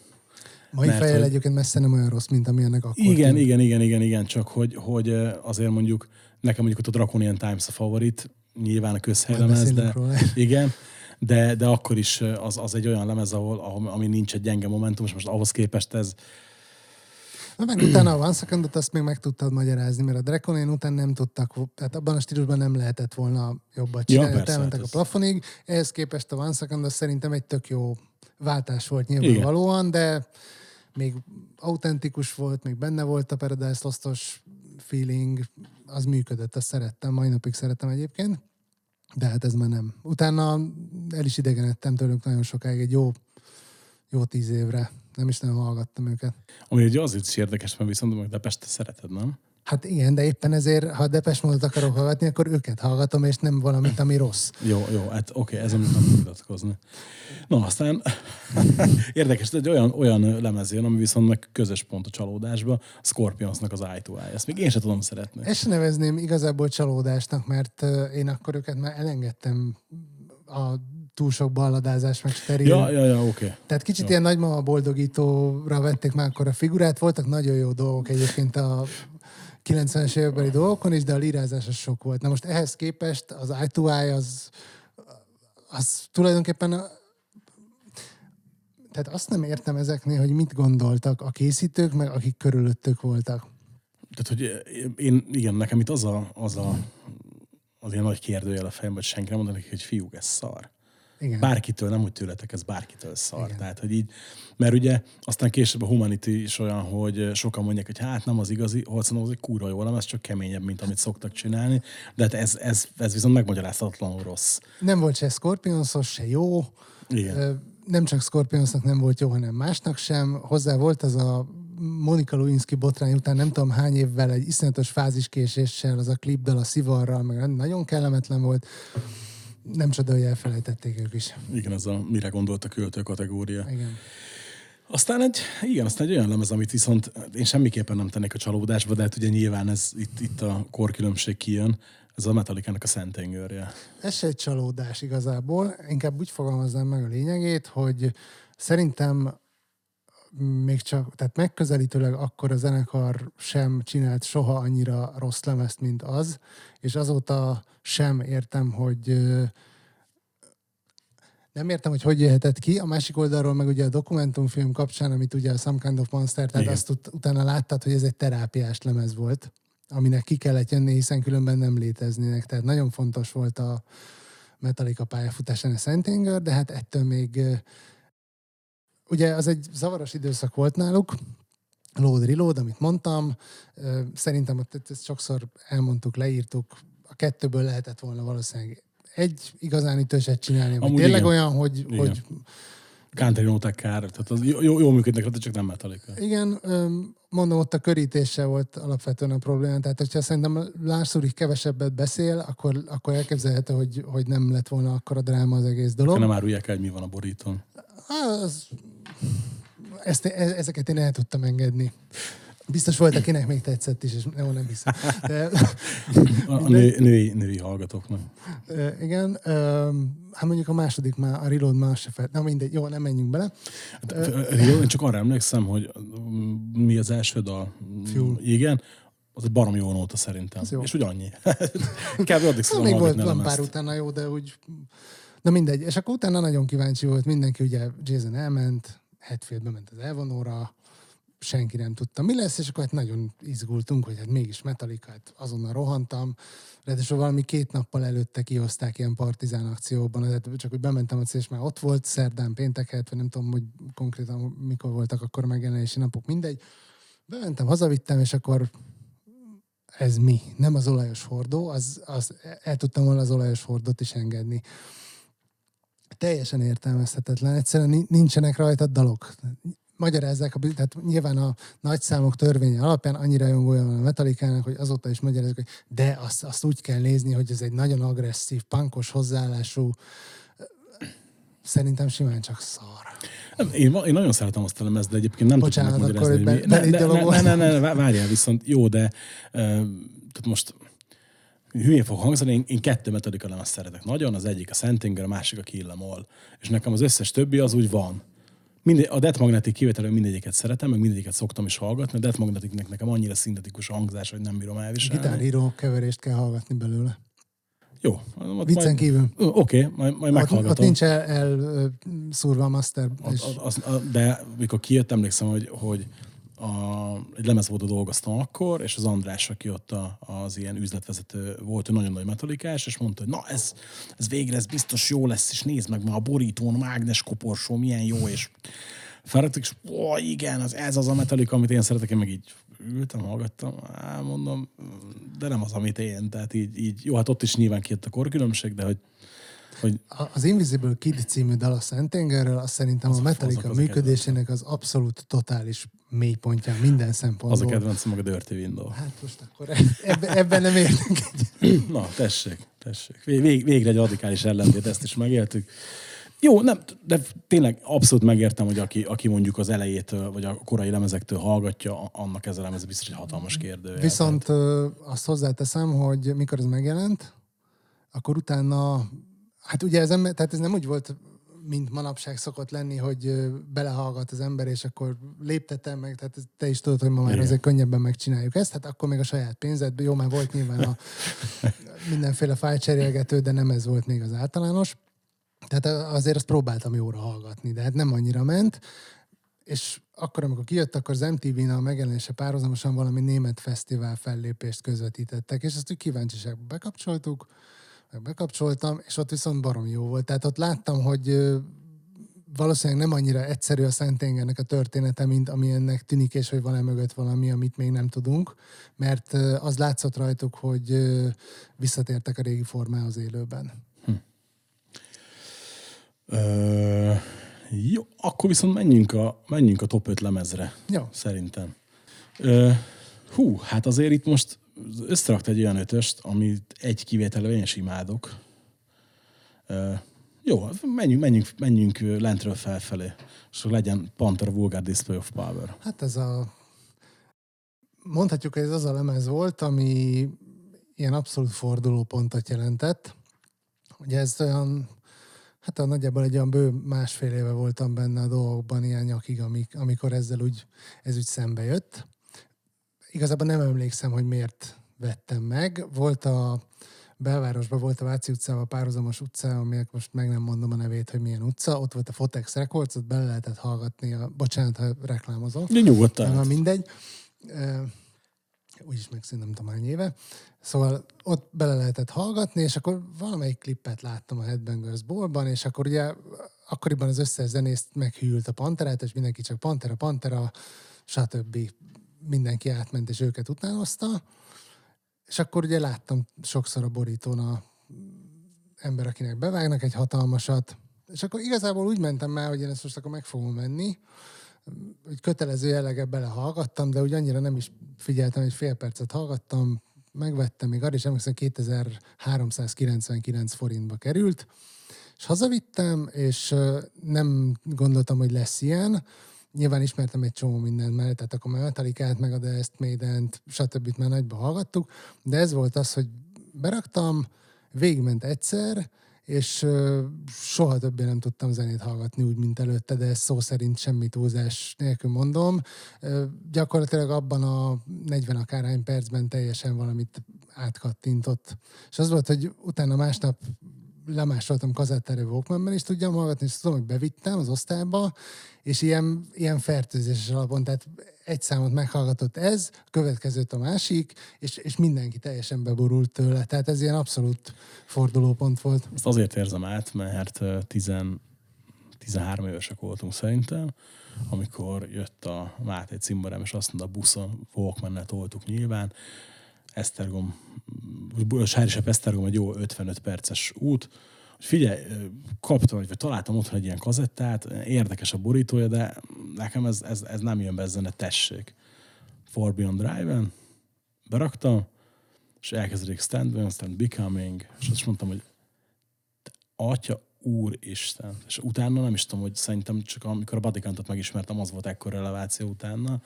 Mai Mert, fejjel hogy... egyébként messze nem olyan rossz, mint amilyennek akkor. Igen, tűnt. igen, igen, igen, igen, csak hogy, hogy azért mondjuk, nekem mondjuk ott a Draconian Times a favorit, nyilván a közhelylemez, de róla. igen, de, de akkor is az, az egy olyan lemez, ahol, ami nincs egy gyenge momentum, és most ahhoz képest ez, Na meg utána a One Secondot azt még meg tudtad magyarázni, mert a Draconian után nem tudtak, tehát abban a stílusban nem lehetett volna jobbat csinálni. Ja, persze, elmentek hát a plafonig. Ehhez képest a One Second szerintem egy tök jó váltás volt nyilvánvalóan, de még autentikus volt, még benne volt a Paradise Lost-os feeling, az működött, azt szerettem, mai napig szeretem egyébként, de hát ez már nem. Utána el is idegenedtem tőlük nagyon sokáig, egy jó, jó tíz évre nem is nem hallgattam őket. Ami ugye azért is érdekes, mert viszont hogy Depest szereted, nem? Hát igen, de éppen ezért, ha Depes módot akarok hallgatni, akkor őket hallgatom, és nem valamit, ami rossz. Jó, jó, hát oké, okay, ez amit nem vitatkozni. Na, aztán érdekes, hogy olyan, olyan lemez jön, ami viszont meg közös pont a csalódásba, a Scorpionsnak az eye to. Ezt még én sem tudom szeretni. Ezt nevezném igazából csalódásnak, mert én akkor őket már elengedtem a túl sok balladázás, meg steril. Ja, ja, ja, oké. Okay. Tehát kicsit ja. ilyen nagymama boldogítóra vették már akkor a figurát. Voltak nagyon jó dolgok egyébként a 90-es évekbeli dolgokon is, de a lírázás az sok volt. Na most ehhez képest az to eye az, az tulajdonképpen a, tehát azt nem értem ezeknél, hogy mit gondoltak a készítők, meg akik körülöttük voltak. Tehát, hogy én, igen, nekem itt az a, az a az ilyen nagy kérdőjel a fejemben, hogy senki nem mondanak, hogy fiúk, ez szar. Igen. Bárkitől, nem hogy tőletek, ez bárkitől szar. Igen. Tehát, hogy így, mert ugye aztán később a Humanity is olyan, hogy sokan mondják, hogy hát nem az igazi, szerintem az egy kurva jó nem, ez csak keményebb, mint amit szoktak csinálni, de hát ez, ez, ez viszont megmagyarázhatatlanul rossz. Nem volt se Scorpionsos, se jó. Igen. Nem csak Scorpionsnak nem volt jó, hanem másnak sem. Hozzá volt az a Monika Lewinsky botrány után nem tudom hány évvel egy iszonyatos fáziskéséssel, az a klipdal, a szivarral, meg nagyon kellemetlen volt. Nem csoda, hogy elfelejtették ők is. Igen, ez a mire gondolt a költő kategória. Igen. Aztán egy, igen, aztán egy olyan lemez, amit viszont én semmiképpen nem tennék a csalódásba, de hát ugye nyilván ez itt, itt a korkülönbség kijön, ez a Metallica-nak a Szentengőrje. Ez se egy csalódás igazából, inkább úgy fogalmaznám meg a lényegét, hogy szerintem még csak, tehát megközelítőleg akkor a zenekar sem csinált soha annyira rossz lemezt, mint az, és azóta sem értem, hogy nem értem, hogy hogy jöhetett ki. A másik oldalról meg ugye a dokumentumfilm kapcsán, amit ugye a Some Kind of Monster, tehát Igen. azt ut- utána láttad, hogy ez egy terápiás lemez volt, aminek ki kellett jönni, hiszen különben nem léteznének. Tehát nagyon fontos volt a Metallica pályafutásán a Sentinger, de hát ettől még ugye az egy zavaros időszak volt náluk, load, reload, amit mondtam. Szerintem ott ezt sokszor elmondtuk, leírtuk. A kettőből lehetett volna valószínűleg egy igazán ütőset csinálni, Amúgy tényleg igen. olyan, hogy, Igen. hogy Country noták kár, tehát az jó, jó működnek, de csak nem Metallica. igen, mondom, ott a körítéssel volt alapvetően a probléma. Tehát, hogyha szerintem Lars Ulrich kevesebbet beszél, akkor, akkor elképzelhető, hogy, hogy nem lett volna akkor a dráma az egész dolog. Nem árulják el, hogy mi van a borítón. Az, ezt, e- ezeket én el tudtam engedni. Biztos volt, akinek még tetszett is, és jó, nem hiszem. De, A, nő, női, női hallgatóknak. Igen, hát mondjuk a második már, a Reload már se fel, na mindegy, jó, nem menjünk bele. Hát, Jó, én csak arra emlékszem, hogy mi az első dal. Fuel. Igen. Az egy barom jó nóta szerintem. jó. És úgy annyi. Kb. addig szoktam még volt van pár utána jó, de úgy... Na mindegy, és akkor utána nagyon kíváncsi volt mindenki, ugye Jason elment, Hetfield bement az elvonóra, senki nem tudta, mi lesz, és akkor hát nagyon izgultunk, hogy hát mégis Metallica, hát azonnal rohantam. Ráadásul valami két nappal előtte kihozták ilyen partizán akcióban, tehát csak hogy bementem a és már ott volt, szerdán, pénteket, vagy nem tudom, hogy konkrétan mikor voltak akkor megjelenési napok, mindegy. Bementem, hazavittem, és akkor ez mi? Nem az olajos hordó, az, az el tudtam volna az olajos hordót is engedni. Teljesen értelmezhetetlen, egyszerűen ni- nincsenek rajta dalok. Magyarázzák, a, tehát nyilván a nagyszámok törvénye alapján annyira jongolja van a metalikának, hogy azóta is magyarázzák, hogy de azt, azt úgy kell nézni, hogy ez egy nagyon agresszív, pankos hozzáállású, szerintem simán csak szar. Én, én nagyon szeretem azt a lemezt, de egyébként nem Bocsánat, tudom akkor megmagyarázni, hogy mi. be- Ne, ne, ne, ne, ne, várjál viszont, jó, de uh, tehát most hülyén fog hangzani, én, én kettő metodika lemezt szeretek nagyon, az egyik a Sentinger, a másik a Kill Em All. És nekem az összes többi az úgy van. Mindegy, a Death Magnetic kivételő mindegyiket szeretem, meg mindegyiket szoktam is hallgatni. A Death Magneticnek nekem annyira szintetikus a hangzás, hogy nem bírom elviselni. Gitáríró keverést kell hallgatni belőle. Jó. ott Viccen majd- kívül. Oké, okay, majd, majd Ott, meghallgatom. ott nincs el, el szúrva a master. És, az, az, de mikor kijött, emlékszem, hogy, hogy a, egy lemezboltban dolgoztam akkor, és az András, aki ott a, az ilyen üzletvezető volt, ő nagyon nagy metalikás, és mondta, hogy na ez, ez végre, ez biztos jó lesz, és nézd meg, ma a borítón, mágnes koporsó, milyen jó, és felraktuk, és ó, igen, az, ez az a metalika, amit én szeretek, én meg így ültem, hallgattam, á, mondom, de nem az, amit én, tehát így, így jó, hát ott is nyilván kijött a korkülönbség, de hogy, hogy A- Az Invisible Kid című dal a Szentengerről, azt szerintem a azok- Metallica a működésének az abszolút totális mélypontján minden az a szempontból. kedvencem, a Dirty Window. Hát most akkor ebben, ebben nem értünk. Na, tessék, tessék. Vég, végre egy radikális ellentét, ezt is megéltük. Jó, nem, de tényleg abszolút megértem, hogy aki, aki mondjuk az elejétől, vagy a korai lemezektől hallgatja, annak ez a lemez biztos egy hatalmas kérdő. Viszont ö, azt hozzáteszem, hogy mikor ez megjelent, akkor utána, hát ugye ez, tehát ez nem úgy volt, mint manapság szokott lenni, hogy belehallgat az ember, és akkor léptetem meg, tehát te is tudod, hogy ma már Igen. azért könnyebben megcsináljuk ezt, hát akkor még a saját pénzed, jó, már volt nyilván a mindenféle fájcserélgető, de nem ez volt még az általános. Tehát azért azt próbáltam jóra hallgatni, de hát nem annyira ment. És akkor, amikor kijött, akkor az MTV-n a megjelenése párhuzamosan valami német fesztivál fellépést közvetítettek, és ezt úgy kíváncsiságban bekapcsoltuk, meg bekapcsoltam, és ott viszont barom jó volt. Tehát ott láttam, hogy valószínűleg nem annyira egyszerű a Szenténgernek a története, mint ami ennek tűnik, és hogy van-e mögött valami, amit még nem tudunk, mert az látszott rajtuk, hogy visszatértek a régi formához élőben. Ö, jó, akkor viszont menjünk a, menjünk a top 5 lemezre. Jó. Szerintem. Ö, hú, hát azért itt most összerakt egy olyan ötöst, amit egy kivételre én is imádok. Jó, menjünk, menjünk, menjünk lentről felfelé, és legyen Panther Vulgar Display of Power. Hát ez a... Mondhatjuk, hogy ez az a lemez volt, ami ilyen abszolút fordulópontot jelentett. Ugye ez olyan, hát a nagyjából egy olyan bő másfél éve voltam benne a dolgokban ilyen nyakig, amik, amikor ezzel úgy, ez úgy szembe jött. Igazából nem emlékszem, hogy miért vettem meg. Volt a belvárosban volt a Váci utcával párhuzamos utca, aminek most meg nem mondom a nevét, hogy milyen utca. Ott volt a Fotex Records, ott bele lehetett hallgatni a... Bocsánat, ha reklámozok. De nyugodtan. Nem, mindegy. Úgyis megszűnt, nem tudom hány éve. Szóval ott bele lehetett hallgatni, és akkor valamelyik klippet láttam a Headbangers Ballban, és akkor ugye akkoriban az összes zenészt meghűlt a Panterát, és mindenki csak Pantera, Pantera, stb. Mindenki átment, és őket utánozta. És akkor ugye láttam sokszor a borítón a ember, akinek bevágnak egy hatalmasat, és akkor igazából úgy mentem el, hogy én ezt most akkor meg fogom venni, hogy kötelező jellege belehallgattam, de úgy annyira nem is figyeltem, hogy fél percet hallgattam, megvettem, még arra is emlékszem, 2399 forintba került, és hazavittem, és nem gondoltam, hogy lesz ilyen. Nyilván ismertem egy csomó mindent mellett, tehát akkor már Metallicát, meg a The Est Maiden-t, stb. már nagyba hallgattuk, de ez volt az, hogy beraktam, végigment egyszer, és soha többé nem tudtam zenét hallgatni úgy, mint előtte, de ez szó szerint semmi túlzás nélkül mondom. Gyakorlatilag abban a 40 akárhány percben teljesen valamit átkattintott. És az volt, hogy utána másnap lemásoltam kazettára Walkmanben, és tudjam hallgatni, és tudom, hogy bevittem az osztályba, és ilyen, ilyen fertőzéses alapon, tehát egy számot meghallgatott ez, a következőt a másik, és, és mindenki teljesen beborult tőle. Tehát ez ilyen abszolút fordulópont volt. Ezt azért érzem át, mert ö, 10, 13 évesek voltunk szerintem, amikor jött a Máté cimborám, és azt mondta, a buszon Walkman-nel toltuk nyilván, Esztergom, Sárisebb Esztergom egy jó 55 perces út, figyelj, kaptam, vagy, vagy találtam otthon egy ilyen kazettát, érdekes a borítója, de nekem ez, ez, ez nem jön be ezen, de tessék. For Beyond Drive-en, beraktam, és elkezdődik Stand By, Becoming, és azt mondtam, hogy atya úristen. És utána nem is tudom, hogy szerintem csak amikor a Badikantot megismertem, az volt ekkor releváció utána,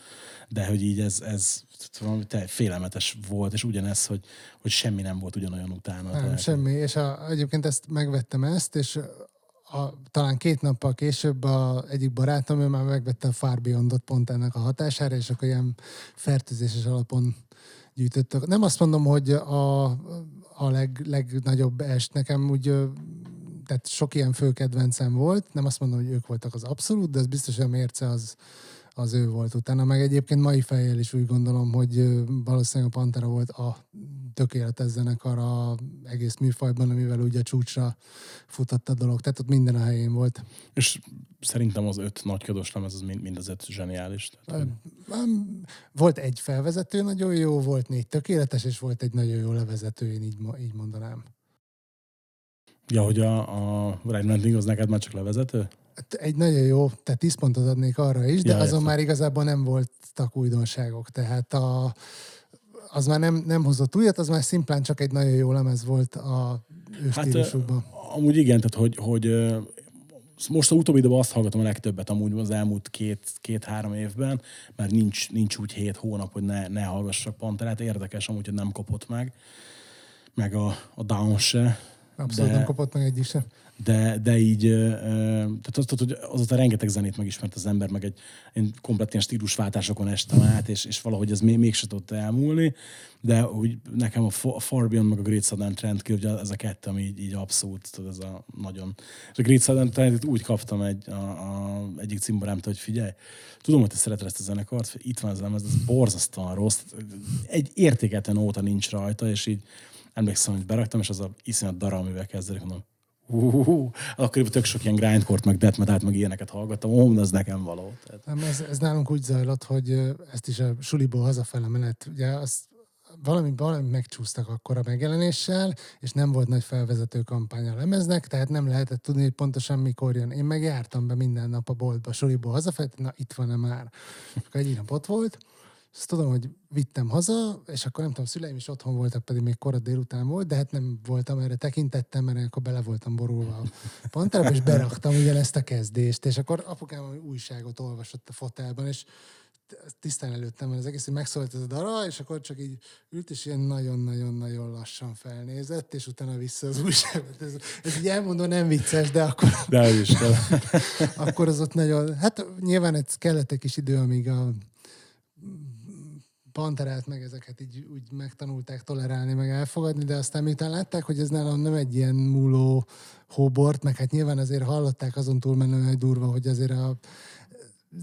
de hogy így ez, ez valami te, félelmetes volt, és ugyanez, hogy, hogy semmi nem volt ugyanolyan utána. Nem, Tehát- semmi. És a, egyébként ezt megvettem ezt, és a, talán két nappal később a egyik barátom, ő már megvette a Far Beyondot pont ennek a hatására, és akkor ilyen fertőzéses alapon gyűjtöttök. Nem azt mondom, hogy a, a leg, legnagyobb est nekem úgy, tehát sok ilyen fő kedvencem volt, nem azt mondom, hogy ők voltak az abszolút, de az biztos, hogy a mérce az, az ő volt utána. Meg egyébként mai fejjel is úgy gondolom, hogy valószínűleg a Pantera volt a tökéletes zenekar a egész műfajban, amivel ugye csúcsra futott a dolog. Tehát ott minden a helyén volt. És szerintem az öt nagyködös lemez, az mind, mind az öt zseniális. Tehát, Volt egy felvezető nagyon jó, volt négy tökéletes, és volt egy nagyon jó levezető, én így, így mondanám. Ja, hogy a, a Ride az neked már csak levezető? Hát Egy nagyon jó, tehát 10 pontot adnék arra is, de Ja, azon értem. már igazából nem voltak újdonságok. Tehát a, az már nem, nem hozott újat, az már szimplán csak egy nagyon jó lemez volt a ő Hát, stílusukban. Amúgy igen, tehát hogy, hogy most a utóbbi időben azt hallgatom a legtöbbet amúgy az elmúlt két, két-három évben, mert nincs, nincs úgy hét hónap, hogy ne, ne hallgassak Panterát. Érdekes amúgy, hogy nem kopott meg, meg a, a Down se. Abszolút de- nem kapott meg egyik sem. de, de így, tehát azt tudod, hogy azóta rengeteg zenét megismert az ember, meg egy én komplet ilyen stílusváltásokon estem át, és, és valahogy ez még, mégse tudott elmúlni, de úgy nekem a a Far Beyond meg a Great Southern Trend ki, ugye ez a kettő, ami így, így abszolút, tudod, ez a nagyon... És a Great Southern Trend úgy kaptam egy, a, a, egyik cimborámtól, hogy figyelj, tudom, hogy te szereted ezt a zenekart, itt van ez ez borzasztóan rossz, egy értéketlen óta nincs rajta, és így emlékszem, hogy beraktam, és az a iszonyat dara, amivel kezdődik, mondom, hú, akkor tök sok ilyen grindcore, meg death metal meg ilyeneket hallgattam, ó, az nekem való. Nem, ez, ez nálunk úgy zajlott, hogy ezt is a suliból hazafele menet, ugye azt valami, valami megcsúsztak akkor a megjelenéssel, és nem volt nagy felvezető kampány a lemeznek, tehát nem lehetett tudni, hogy pontosan mikor jön. Én megjártam be minden nap a boltba, suliból hazafelé, na itt van-e már. Akkor egy nap ott volt, azt tudom, hogy vittem haza, és akkor nem tudom, szüleim is otthon voltak, pedig még korai délután volt, de hát nem voltam erre tekintettem, mert akkor bele voltam borulva a panterába, és beraktam ugyanezt a kezdést, és akkor apukám újságot olvasott a fotelban, és tisztán előttem van az egész, hogy megszólt ez a dara, és akkor csak így ült, és ilyen nagyon-nagyon-nagyon lassan felnézett, és utána vissza az újságot. Ez, ez így elmondom, nem vicces, de akkor, de is kell. akkor az ott nagyon... Hát nyilván ez kellett egy kis idő, amíg a panterát meg ezeket így úgy megtanulták tolerálni, meg elfogadni, de aztán miután látták, hogy ez nálam nem egy ilyen múló hóbort, meg hát nyilván azért hallották azon túlmenően, hogy durva, hogy azért a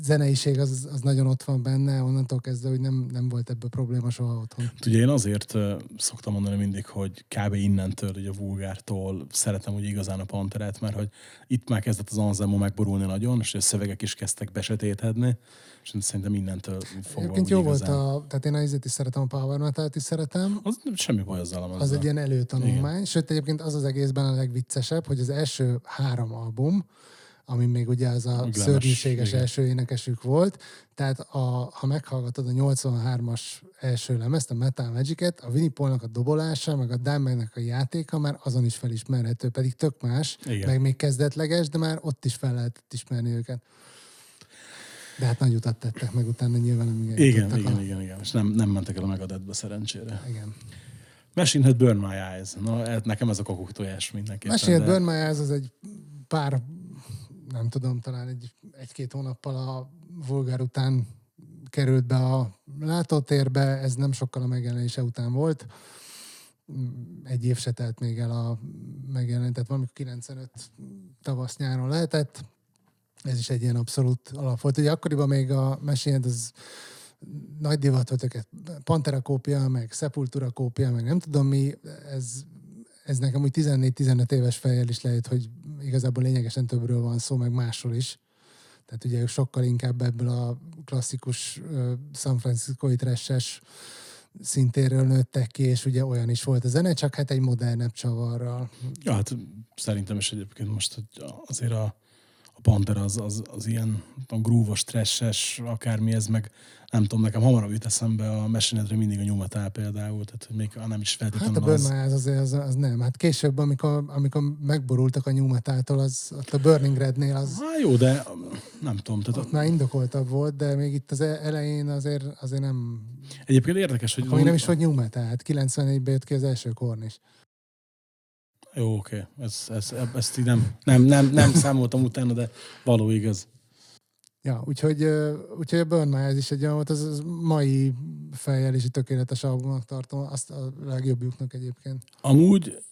zeneiség az, az nagyon ott van benne, onnantól kezdve, hogy nem, nem volt ebből probléma soha otthon. Ugye én azért szoktam mondani mindig, hogy kb. innentől, hogy a vulgártól szeretem úgy igazán a panterát, mert hogy itt már kezdett az Anselmo megborulni nagyon, és a szövegek is kezdtek besötétedni, és szerintem innentől fogva Egyébként jó igazán. volt a, tehát én a izét is szeretem, a Power metal is szeretem, Az semmi baj azzal, azzal. az egy ilyen előtanulmány, sőt egyébként az az egészben a legviccesebb, hogy az első három album, ami még ugye az a Glemes, szörnyűséges igen. első énekesük volt, tehát a, ha meghallgatod a 83-as első lemezt, a Metal Magic-et, a Winnie Paulnak a dobolása, meg a Dimebagnek a játéka már azon is felismerhető, pedig tök más, Igen. meg még kezdetleges, de már ott is fel lehetett ismerni őket. De hát nagy utat tettek meg utána nyilván, amíg Igen, igen, a... igen, igen. És nem, nem mentek el a Megadethbe szerencsére. igen. Machine Head Burn My Eyes. Na, ez- nekem ez a kokuk tojás mindenképpen. Mesélj, de- Burn My Eyes az egy pár, nem tudom, talán egy, egy-két hónappal a vulgár után került be a látótérbe, ez nem sokkal a megjelenése után volt. Egy év se telt még el a megjelenés, tehát valamikor 95 tavasz-nyáron lehetett. Ez is egy ilyen abszolút alap volt. Ugye akkoriban még a Head az nagy divat volt őket. Pantera kópia, meg Sepultura kópia, meg nem tudom mi, ez, ez nekem úgy 14-15 éves fejjel is lehet, hogy igazából lényegesen többről van szó, meg másról is. Tehát ugye ők sokkal inkább ebből a klasszikus San Francisco-i trashes szintéről nőttek ki, és ugye olyan is volt a zene, csak hát egy modernebb csavarral. Ja, hát szerintem is egyébként most hogy azért a Panther az, az, az ilyen a grúvos, trashes, akármi ez, meg nem tudom, nekem hamarabb jut eszembe a mesinedre mindig a nyumatál például, tehát hogy még ha nem is Hát feltétlenül a Burn az. Azért az, az nem. Hát később, amikor, amikor megborultak a nyumatától, az ott a Burning Rednél az Hát jó, de nem tudom, tehát ott már indokoltabb volt, de még itt az e- elején azért, azért nem... egyébként érdekes, hogy még nem is volt nyúme, tehát 94-ben jött ki az első kornis. Jó, oké, ez, ez, ezt így nem, nem, nem, nem számoltam utána, de való igaz. Ja, úgyhogy, úgyhogy a Burn My Eyes is egy olyan volt, az, az mai fejjel is egy tökéletes albumnak tartom, azt a legjobbjuknak egyébként. Amúgy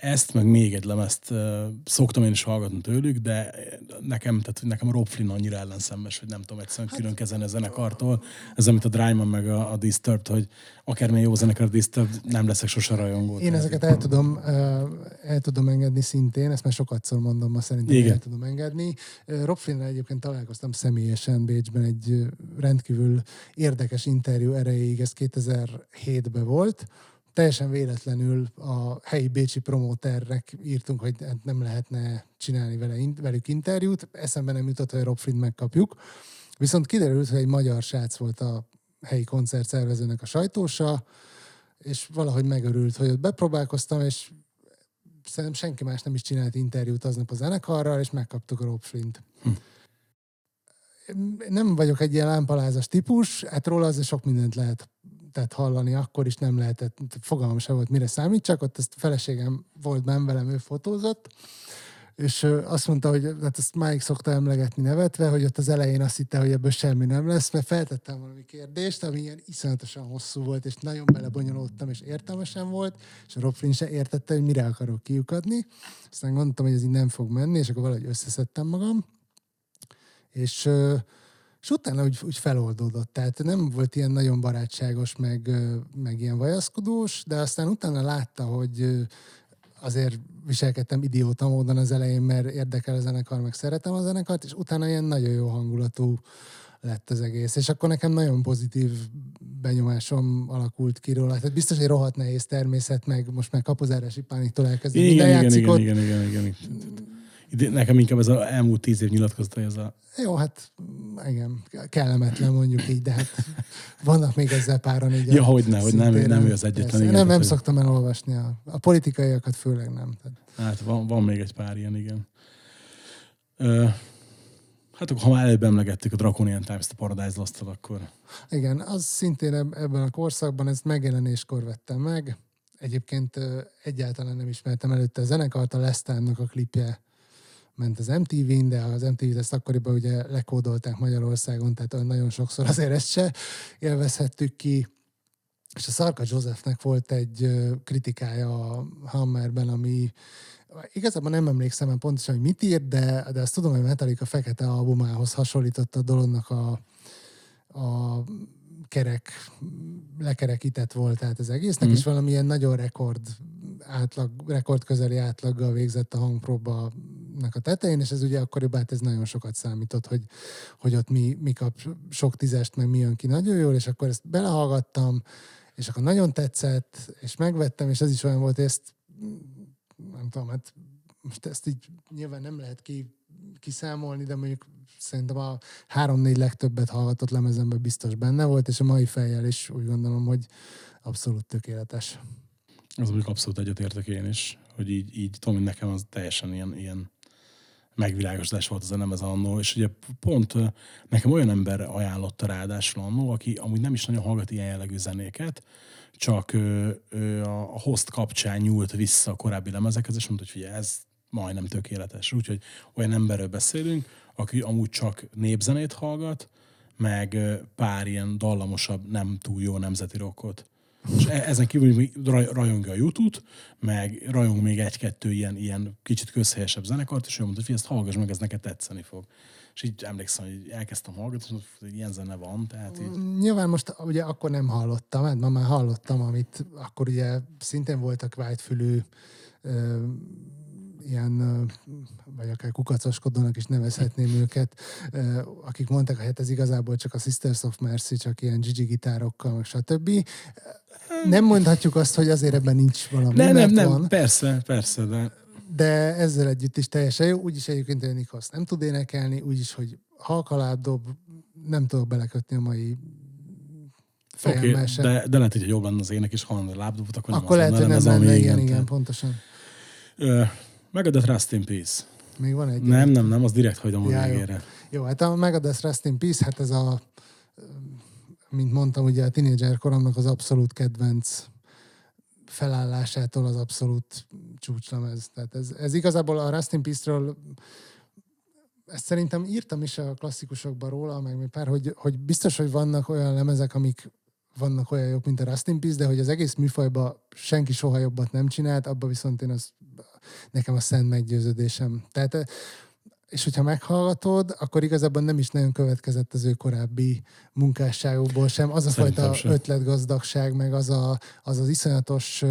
ezt, meg még egy lemezt uh, szoktam én is hallgatni tőlük, de nekem, tehát nekem Rob Flynn annyira ellenszenves, hogy nem tudom egyszerűen külön kezelni a zenekartól. Ez, amit a Dryman meg a, a Disturbed, hogy akármilyen jó zenekar a Disturbed, nem leszek sose rajongó. Én ezeket el tudom, ö, el tudom engedni szintén, ezt már sokatszor mondom, ma szerintem Igen. el tudom engedni. Ö, Rob Flynn egyébként találkoztam személyesen Bécsben egy rendkívül érdekes interjú erejéig, ez 2007-ben volt. Teljesen véletlenül a helyi bécsi promóternek írtunk, hogy hát nem lehetne csinálni vele, velük interjút. Eszembe nem jutott, hogy Rob Flynn megkapjuk. Viszont kiderült, hogy egy magyar srác volt a helyi koncertszervezőnek a sajtósa, és valahogy megörült, hogy ott bepróbálkoztam, és szerintem senki más nem is csinált interjút aznap a zenekarral, és megkaptuk a Rob Flint. Nem vagyok egy ilyen lámpalázas típus, hát róla azért sok mindent lehet tehát hallani, akkor is nem lehetett, fogalmam sem volt, mire számít, csak ott ezt feleségem volt benn velem, ő fotózott, és azt mondta, hogy hát ezt máig szokta emlegetni nevetve, hogy ott az elején azt hitte, hogy ebből semmi nem lesz, mert feltettem valami kérdést, ami ilyen iszonyatosan hosszú volt, és nagyon belebonyolódtam, és értelmesen volt, és a Rob se értette, hogy mire akarok kiukadni. Aztán gondoltam, hogy ez így nem fog menni, és akkor valahogy összeszedtem magam, és és utána úgy, úgy feloldódott. Tehát nem volt ilyen nagyon barátságos, meg, meg ilyen vajaszkodós, de aztán utána látta, hogy azért viselkedtem idióta módon az elején, mert érdekel a zenekar, meg szeretem a zenekart, és utána ilyen nagyon jó hangulatú lett az egész. És akkor nekem nagyon pozitív benyomásom alakult ki róla. Tehát biztos, hogy rohadt nehéz természet, meg most már kapuzárási pániktól elkezdve Igen, minden igen, játszik igen, ott. igen, igen, igen, igen. Nekem inkább ez az elmúlt tíz év nyilatkozata, ez a Jó, hát igen, kellemetlen mondjuk így, de hát vannak még ezzel páran így. Ja, hogy nem ő- szintéren. nem ő az egyetlen, igen, Nem, nem hogy- szoktam elolvasni a, a politikaiakat, főleg nem. Tehát, Hát van, van még egy pár ilyen, igen. Ö, hát akkor, ha már előbb emlegettük a Draconian Times-t, a Paradise lost akkor igen, az szintén eb- ebben a korszakban, ezt megjelenéskor vettem meg. Egyébként egyáltalán nem ismertem előtte a zenekart, a Lesztánnak a klipje ment az MTV-n, de az MTV-t ezt akkoriban ugye lekódolták Magyarországon, tehát nagyon sokszor azért ezt se élvezhettük ki. És a Szarka Josephnek volt egy kritikája a Hammerben, ami igazából nem emlékszem már pontosan, hogy mit írt, de, de azt tudom, hogy Metallica fekete albumához hasonlította a dolognak a, a kerek, lekerekített volt tehát az egésznek, Mhm. és valamilyen nagyon rekord átlag, rekord közeli átlaggal végzett a hangpróba a tetején, és ez ugye akkoriban hát ez nagyon sokat számított, hogy, hogy ott mi, mi kap sok tízest, meg mi jön ki nagyon jól, és akkor ezt belehallgattam, és akkor nagyon tetszett, és megvettem, és ez is olyan volt, hogy ezt nem tudom, hát most ezt így nyilván nem lehet ki, kiszámolni, de mondjuk szerintem a három-négy legtöbbet hallgatott lemezemben biztos benne volt, és a mai fejjel is úgy gondolom, hogy abszolút tökéletes. Az mondjuk abszolút egyetértek én is, hogy így, így Tomi nekem az teljesen ilyen, ilyen megvilágosodás volt az a lemez annó, és ugye pont nekem olyan ember ajánlotta ráadásul annó, aki amúgy nem is nagyon hallgat ilyen jellegű zenéket, csak ö, ö, a, host kapcsán nyúlt vissza a korábbi lemezekhez, és mondta, hogy figyelj, ez majdnem tökéletes. Úgyhogy olyan emberről beszélünk, aki amúgy csak népzenét hallgat, meg pár ilyen dallamosabb, nem túl jó nemzeti rockot. És e- ezen kívül még raj- rajongja a YouTube-t, meg rajong még egy-kettő ilyen, ilyen kicsit közhelyesebb zenekart, és ő mondta, hogy ezt hallgass meg, ez neked tetszeni fog. És így emlékszem, hogy elkezdtem hallgatni, és mondtam, hogy ilyen zene van, tehát így Nyilván most ugye akkor nem hallottam, hát ma már hallottam, amit akkor ugye szintén voltak vágyfülű ilyen, vagy akár kukacoskodónak is nevezhetném őket, akik mondták, hogy hát ez igazából csak a Sisters of Mercy, csak ilyen Gigi gitárokkal, meg stb. Nem mondhatjuk azt, hogy azért ebben nincs valami, nem, nem, nem, van. persze, persze, de De ezzel együtt is teljesen jó. Úgyis egyébként hogy Nikos nem tud énekelni, úgyis, hogy halkaláb dob, nem tudok belekötni a mai okay, sem. de, de lehet, hogy jobb lenne az ének, és hallandó lábdobot, akkor, Akkor lehet, hogy nem ami lenne, igen, igen, igen, pontosan. Ö, Megadott Rust in Peace. Még van egy. Nem, nem, nem, az direkt hagyom a Ja, jó. végére. Jó, hát a Megadeth Rest in Peace, hát ez a, mint mondtam, ugye a tinédzser koromnak az abszolút kedvenc felállásától az abszolút csúcslemez. Tehát ez, ez igazából a Rest in Peace-ről ezt szerintem írtam is a klasszikusokban róla, meg még pár, hogy, hogy biztos, hogy vannak olyan lemezek, amik vannak olyan jobb, mint a Rust in Peace, de hogy az egész műfajban senki soha jobbat nem csinált, abba viszont én az, nekem a szent meggyőződésem. Tehát eh, és hogyha meghallgatod, akkor igazából nem is nagyon következett az ő korábbi munkásságokból sem. Az a Szerintem fajta sem. ötletgazdagság, meg az a, az, az iszonyatos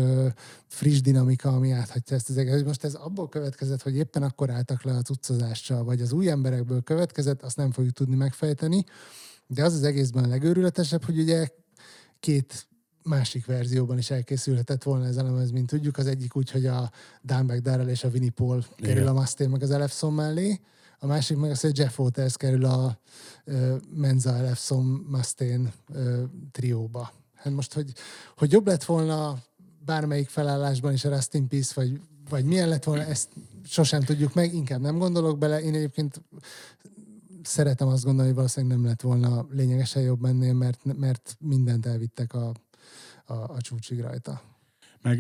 friss dinamika, ami áthatja ezt az egészet. Most ez abból következett, hogy éppen akkor álltak le az utcazással, vagy az új emberekből következett, azt nem fogjuk tudni megfejteni. De az az egészben a legőrületesebb, hogy ugye két másik verzióban is elkészülhetett volna ez a lemez, mint tudjuk. Az egyik úgy, hogy a Dimebag Darrell és a Winnie Paul kerül Igen. a Mustaine meg az Elefson mellé, a másik meg az, hogy Jeff Waters kerül a ö, Menza Elefson Mustaine ö, trióba. Hát most, hogy, hogy jobb lett volna bármelyik felállásban is a Rust in Peace, vagy, vagy milyen lett volna, ezt sosem tudjuk meg, inkább nem gondolok bele. Én egyébként szeretem azt gondolni, hogy valószínűleg nem lett volna lényegesen jobb ennél, mert, mert mindent elvittek a, a, a csúcsig rajta. Meg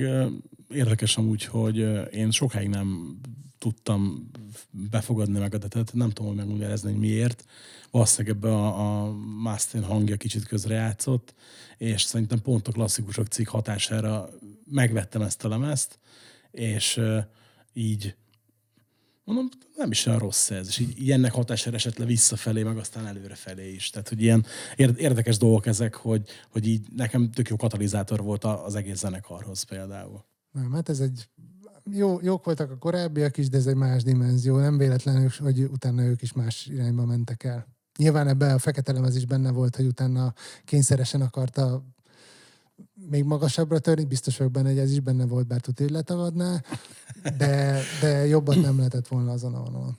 érdekes amúgy, hogy én sokáig nem tudtam befogadni meg a tetet, nem tudom, hogy megmagyarázni, hogy miért. Valószínűleg ebbe a, a Mustaine hangja kicsit közrejátszott, és szerintem pont a klasszikusok cikk hatására megvettem ezt a lemezt, és így Mondom, nem is olyan rossz ez. És így ilyennek hatására esett le visszafelé, meg aztán előrefelé is. Tehát, hogy ilyen érdekes dolgok ezek, hogy, hogy így nekem tök jó katalizátor volt az egész zenekarhoz például. Nem, hát ez egy jó, jók voltak a korábbiak is, de ez egy más dimenzió. Nem véletlenül, hogy utána ők is más irányba mentek el. Nyilván ebben a fekete lemez is benne volt, hogy utána kényszeresen akarta még magasabbra törni, biztos vagyok benne, hogy ez is benne volt, bár tudja, hogy letagadná, de, de jobbat nem lehetett volna azon a vonalon.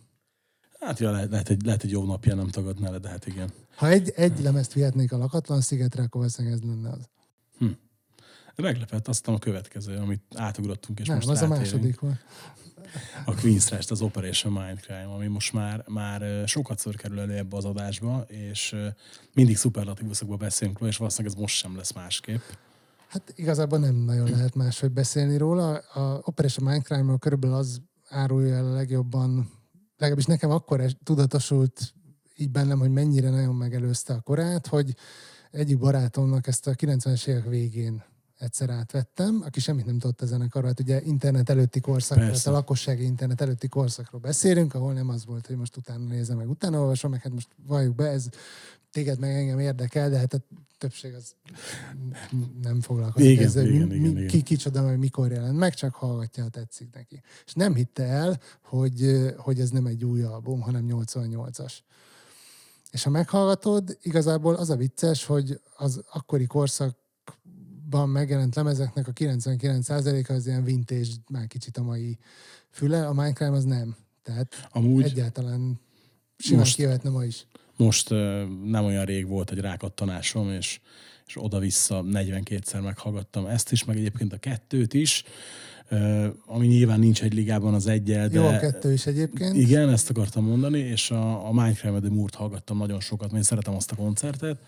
Hát ja, lehet, lehet, egy, lehet egy jó napja nem tagadná le, de hát igen. Ha egy, egy lemezt vihetnék a lakatlan szigetre, akkor valószínűleg ez lenne az. Hm. Meglepett, aztán a következő, amit átugrottunk, és nem, most az a második volt. A Queen's Rest, az Operation Mindcrime, ami most már, már sokat szor kerül elő ebbe az adásba, és mindig szuperlatívuszokba beszélünk róla, és valószínűleg ez most sem lesz másképp. Hát igazából nem nagyon lehet máshogy beszélni róla. A Operation Mindcrime-ról körülbelül az árulja el a legjobban, legalábbis nekem akkor tudatosult így bennem, hogy mennyire nagyon megelőzte a korát, hogy egyik barátomnak ezt a 90-es évek végén egyszer átvettem, aki semmit nem tudott a zenekarról. Hát ugye internet előtti korszak, tehát a lakossági internet előtti korszakról beszélünk, ahol nem az volt, hogy most utána nézem meg, utána olvasom, meg hát most valljuk be, ez téged meg engem érdekel, de hát a többség az nem foglalkozik igen, ezzel, igen, mi, igen, mi, ki kicsoda, hogy mikor jelent meg, csak hallgatja, ha tetszik neki. És nem hitte el, hogy, hogy ez nem egy új album, hanem 88-as. És ha meghallgatod, igazából az a vicces, hogy az akkori korszak ban megjelent lemezeknek a 99%-a az ilyen vintage, már kicsit a mai füle, a Minecraft az nem. Tehát Amúgy egyáltalán simán most, kijöhetne ma is. Most nem olyan rég volt egy rákattanásom, és, és oda-vissza 42-szer meghallgattam ezt is, meg egyébként a kettőt is, ami nyilván nincs egy ligában az egyel, de... Jó, a kettő is egyébként. Igen, ezt akartam mondani, és a, a Minecraft Moore-t hallgattam nagyon sokat, mert én szeretem azt a koncertet.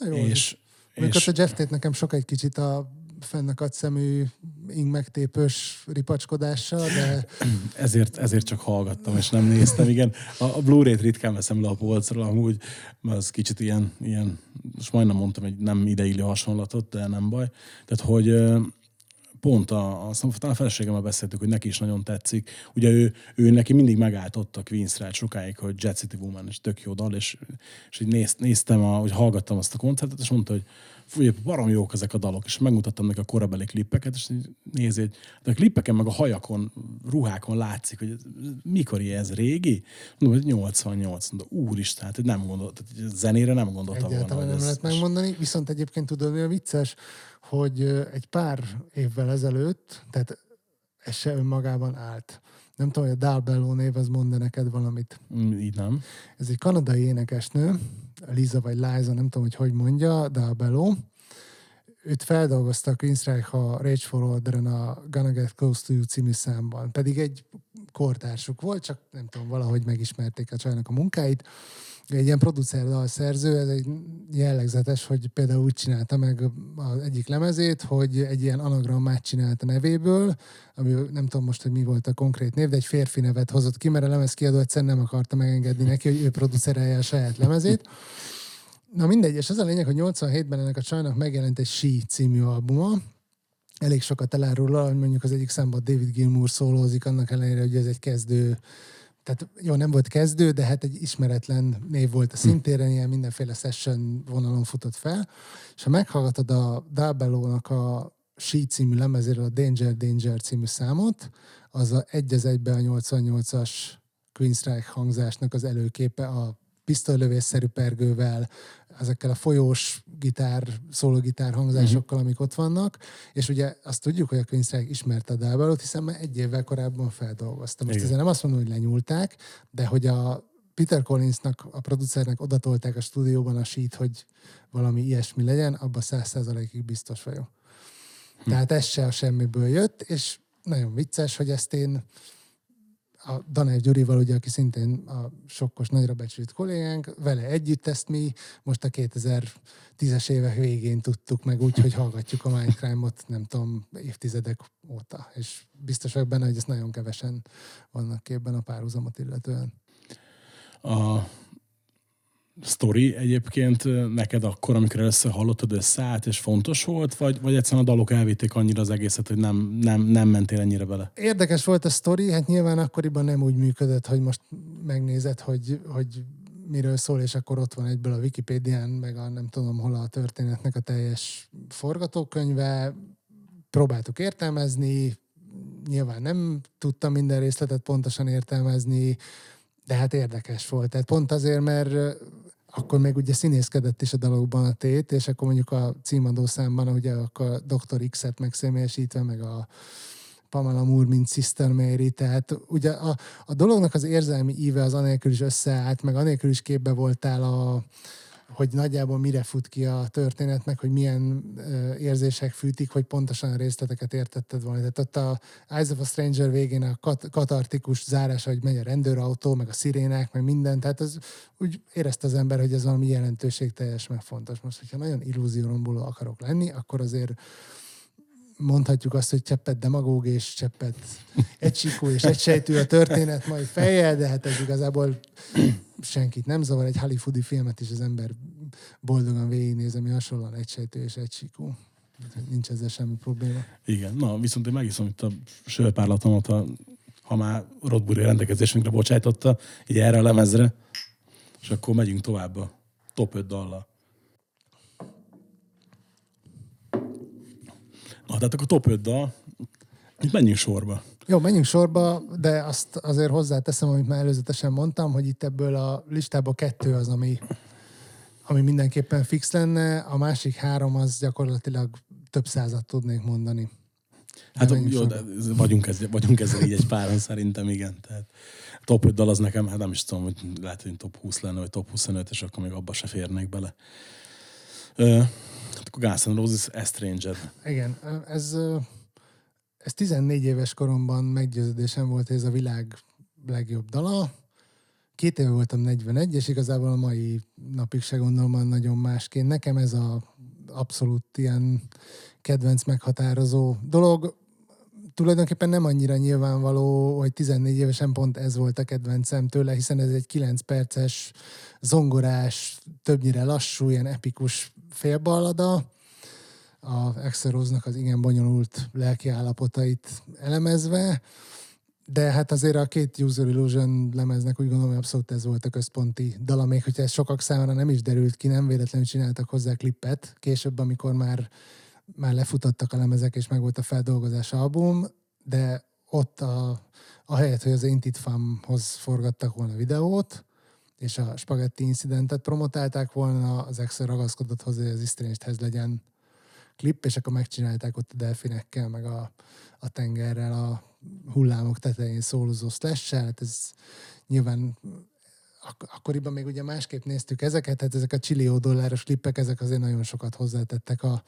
Jó, és, amikor és... a Jeff Tate nekem sok egy kicsit a fennakadt szemű ing megtépős ripacskodással, de... ezért, ezért csak hallgattam, és nem néztem. Igen, a, a Blu-ray-t ritkán veszem le a polcról, amúgy, mert az kicsit ilyen, ilyen most majdnem mondtam egy nem ideillő hasonlatot, de nem baj. Tehát, hogy pont a, a, a feleségemmel beszéltük, hogy neki is nagyon tetszik. Ugye ő, ő neki mindig megállt ott a Queen's sokáig, hogy Jet City Woman, és tök jó dal, és, és így néz, néztem, a, hogy hallgattam azt a koncertet, és mondta, hogy fúj, barom jók ezek a dalok, és megmutattam neki a korabeli klippeket, és nézi, hogy de a klippeken, meg a hajakon, ruhákon látszik, hogy mikor ez régi? Hogy 88, de úristen, hát nem gondolt, zenére nem gondoltam Egyáltalán volna. nem lehet megmondani, viszont egyébként tudod, mi a vicces, hogy egy pár évvel ezelőtt, tehát ez se önmagában állt. Nem tudom, hogy a Dal Bello név az mond neked valamit. Mm, így nem. Ez egy kanadai énekesnő, Liza vagy Liza, nem tudom, hogy hogy mondja, Dal Bello. Őt feldolgozta a Queen's a Rage for Order-en a Gonna Get Close to You című számban. Pedig egy kortársuk volt, csak nem tudom, valahogy megismerték a csajnak a munkáit egy ilyen producer szerző, ez egy jellegzetes, hogy például úgy csinálta meg az egyik lemezét, hogy egy ilyen anagrammát csinált a nevéből, ami nem tudom most, hogy mi volt a konkrét név, de egy férfi nevet hozott ki, mert a lemez kiadó egyszerűen nem akarta megengedni neki, hogy ő producerelje a saját lemezét. Na mindegy, és az a lényeg, hogy 87-ben ennek a csajnak megjelent egy She című albuma, elég sokat elárul, hogy mondjuk az egyik számban David Gilmour szólózik, annak ellenére, hogy ez egy kezdő tehát jó, nem volt kezdő, de hát egy ismeretlen név volt a hm. szintéren, ilyen mindenféle session vonalon futott fel, és ha meghallgatod a Dabelónak a She című lemezéről a Danger Danger című számot, az a egy az egybe a 88-as Queenstrike hangzásnak az előképe a pisztolylövésszerű pergővel, ezekkel a folyós gitár, szólógitár hangzásokkal, amik ott vannak, és ugye azt tudjuk, hogy a Queenstrike ismerte a Dábalót, hiszen már egy évvel korábban feldolgozta. Most ezzel nem azt mondom, hogy lenyúlták, de hogy a Peter Collinsnak, a producernek odatolták a stúdióban a sheet, hogy valami ilyesmi legyen, abban száz százalékig biztos vagyok. Hm. Tehát ez se a semmiből jött, és nagyon vicces, hogy ezt én a Danev Gyurival, ugye, aki szintén a sokkos nagyra becsült kollégánk, vele együtt ezt mi most a 2010-es évek végén tudtuk meg úgy, hogy hallgatjuk a Mindcrime-ot, nem tudom, évtizedek óta. És biztos vagyok benne, hogy ezt nagyon kevesen vannak képben a párhuzamot illetően. A sztori egyébként neked akkor, amikor először hallottad, összeállt, és fontos volt, vagy, vagy egyszerűen a dalok elvitték annyira az egészet, hogy nem, nem, nem mentél ennyire bele? Érdekes volt a sztori, hát nyilván akkoriban nem úgy működött, hogy most megnézed, hogy, hogy miről szól, és akkor ott van egyből a Wikipédián, meg a nem tudom hol a történetnek a teljes forgatókönyve. Próbáltuk értelmezni, nyilván nem tudtam minden részletet pontosan értelmezni, de hát érdekes volt. Tehát pont azért, mert akkor még ugye színészkedett is a dalokban a tét, és akkor mondjuk a címadó számban ugye akkor Dr. X-et megszemélyesítve, meg a Pamela Moore, mint Sister Mary, tehát ugye a, a dolognak az érzelmi íve az anélkül is összeállt, meg anélkül is képbe voltál a, hogy nagyjából mire fut ki a történet, meg hogy milyen érzések fűtik, hogy pontosan a részleteket értetted volna. Tehát ott a Eyes of a Stranger végén a kat- katartikus zárás, hogy megy a rendőrautó, meg a szirénák, meg minden, tehát az úgy érezte az ember, hogy ez valami jelentőség teljes, meg fontos. Most, hogyha nagyon illúzióromboló akarok lenni, akkor azért mondhatjuk azt, hogy cseppet demagóg és cseppet egysíkú és egysejtű a történet majd fejjel, de hát ez igazából senkit nem zavar. Egy hollywoodi filmet is az ember boldogan végignéz, ami hasonlóan egysejtő és egysíkú. Nincs ezzel semmi probléma. Igen, na viszont én megiszom itt a sörpárlatomat, a, ha már Rodbury rendelkezésünkre bocsájtotta, így erre a lemezre, és akkor megyünk tovább a top 5 dallal. Na, tehát akkor top 5 dal, itt menjünk sorba. Jó, menjünk sorba, de azt azért hozzáteszem, amit már előzetesen mondtam, hogy itt ebből a listából kettő az, ami, ami mindenképpen fix lenne, a másik három az gyakorlatilag több százat tudnék mondani. Hát jó, sorba. de vagyunk, ezzel, vagyunk ezzel így egy páran szerintem, igen. Tehát top 5 dal az nekem, hát nem is tudom, hogy lehet, hogy top 20 lenne, vagy top 25, és akkor még abba se férnék bele. Ö, hát akkor Guns N' Roses, Estranged. Igen, ez, ez 14 éves koromban meggyőződésem volt, ez a világ legjobb dala. Két éve voltam 41, és igazából a mai napig se gondolom nagyon másként. Nekem ez a abszolút ilyen kedvenc meghatározó dolog. Tulajdonképpen nem annyira nyilvánvaló, hogy 14 évesen pont ez volt a kedvencem tőle, hiszen ez egy 9 perces, zongorás, többnyire lassú, ilyen epikus félballada a Exeroznak az igen bonyolult lelki állapotait elemezve, de hát azért a két User Illusion lemeznek úgy gondolom, hogy abszolút ez volt a központi dala, még hogyha ez sokak számára nem is derült ki, nem véletlenül csináltak hozzá klippet, később, amikor már, már lefutottak a lemezek, és meg volt a feldolgozás album, de ott a, a helyet, hogy az Ain't It Fun-hoz forgattak volna videót, és a Spaghetti Incidentet promotálták volna, az Exer ragaszkodott hozzá, hogy az Estrangedhez legyen klip, és akkor megcsinálták ott a delfinekkel, meg a, a tengerrel, a hullámok tetején szólozó slash hát ez nyilván ak- akkoriban még ugye másképp néztük ezeket, hát ezek a csillió dolláros klippek, ezek azért nagyon sokat hozzátettek a,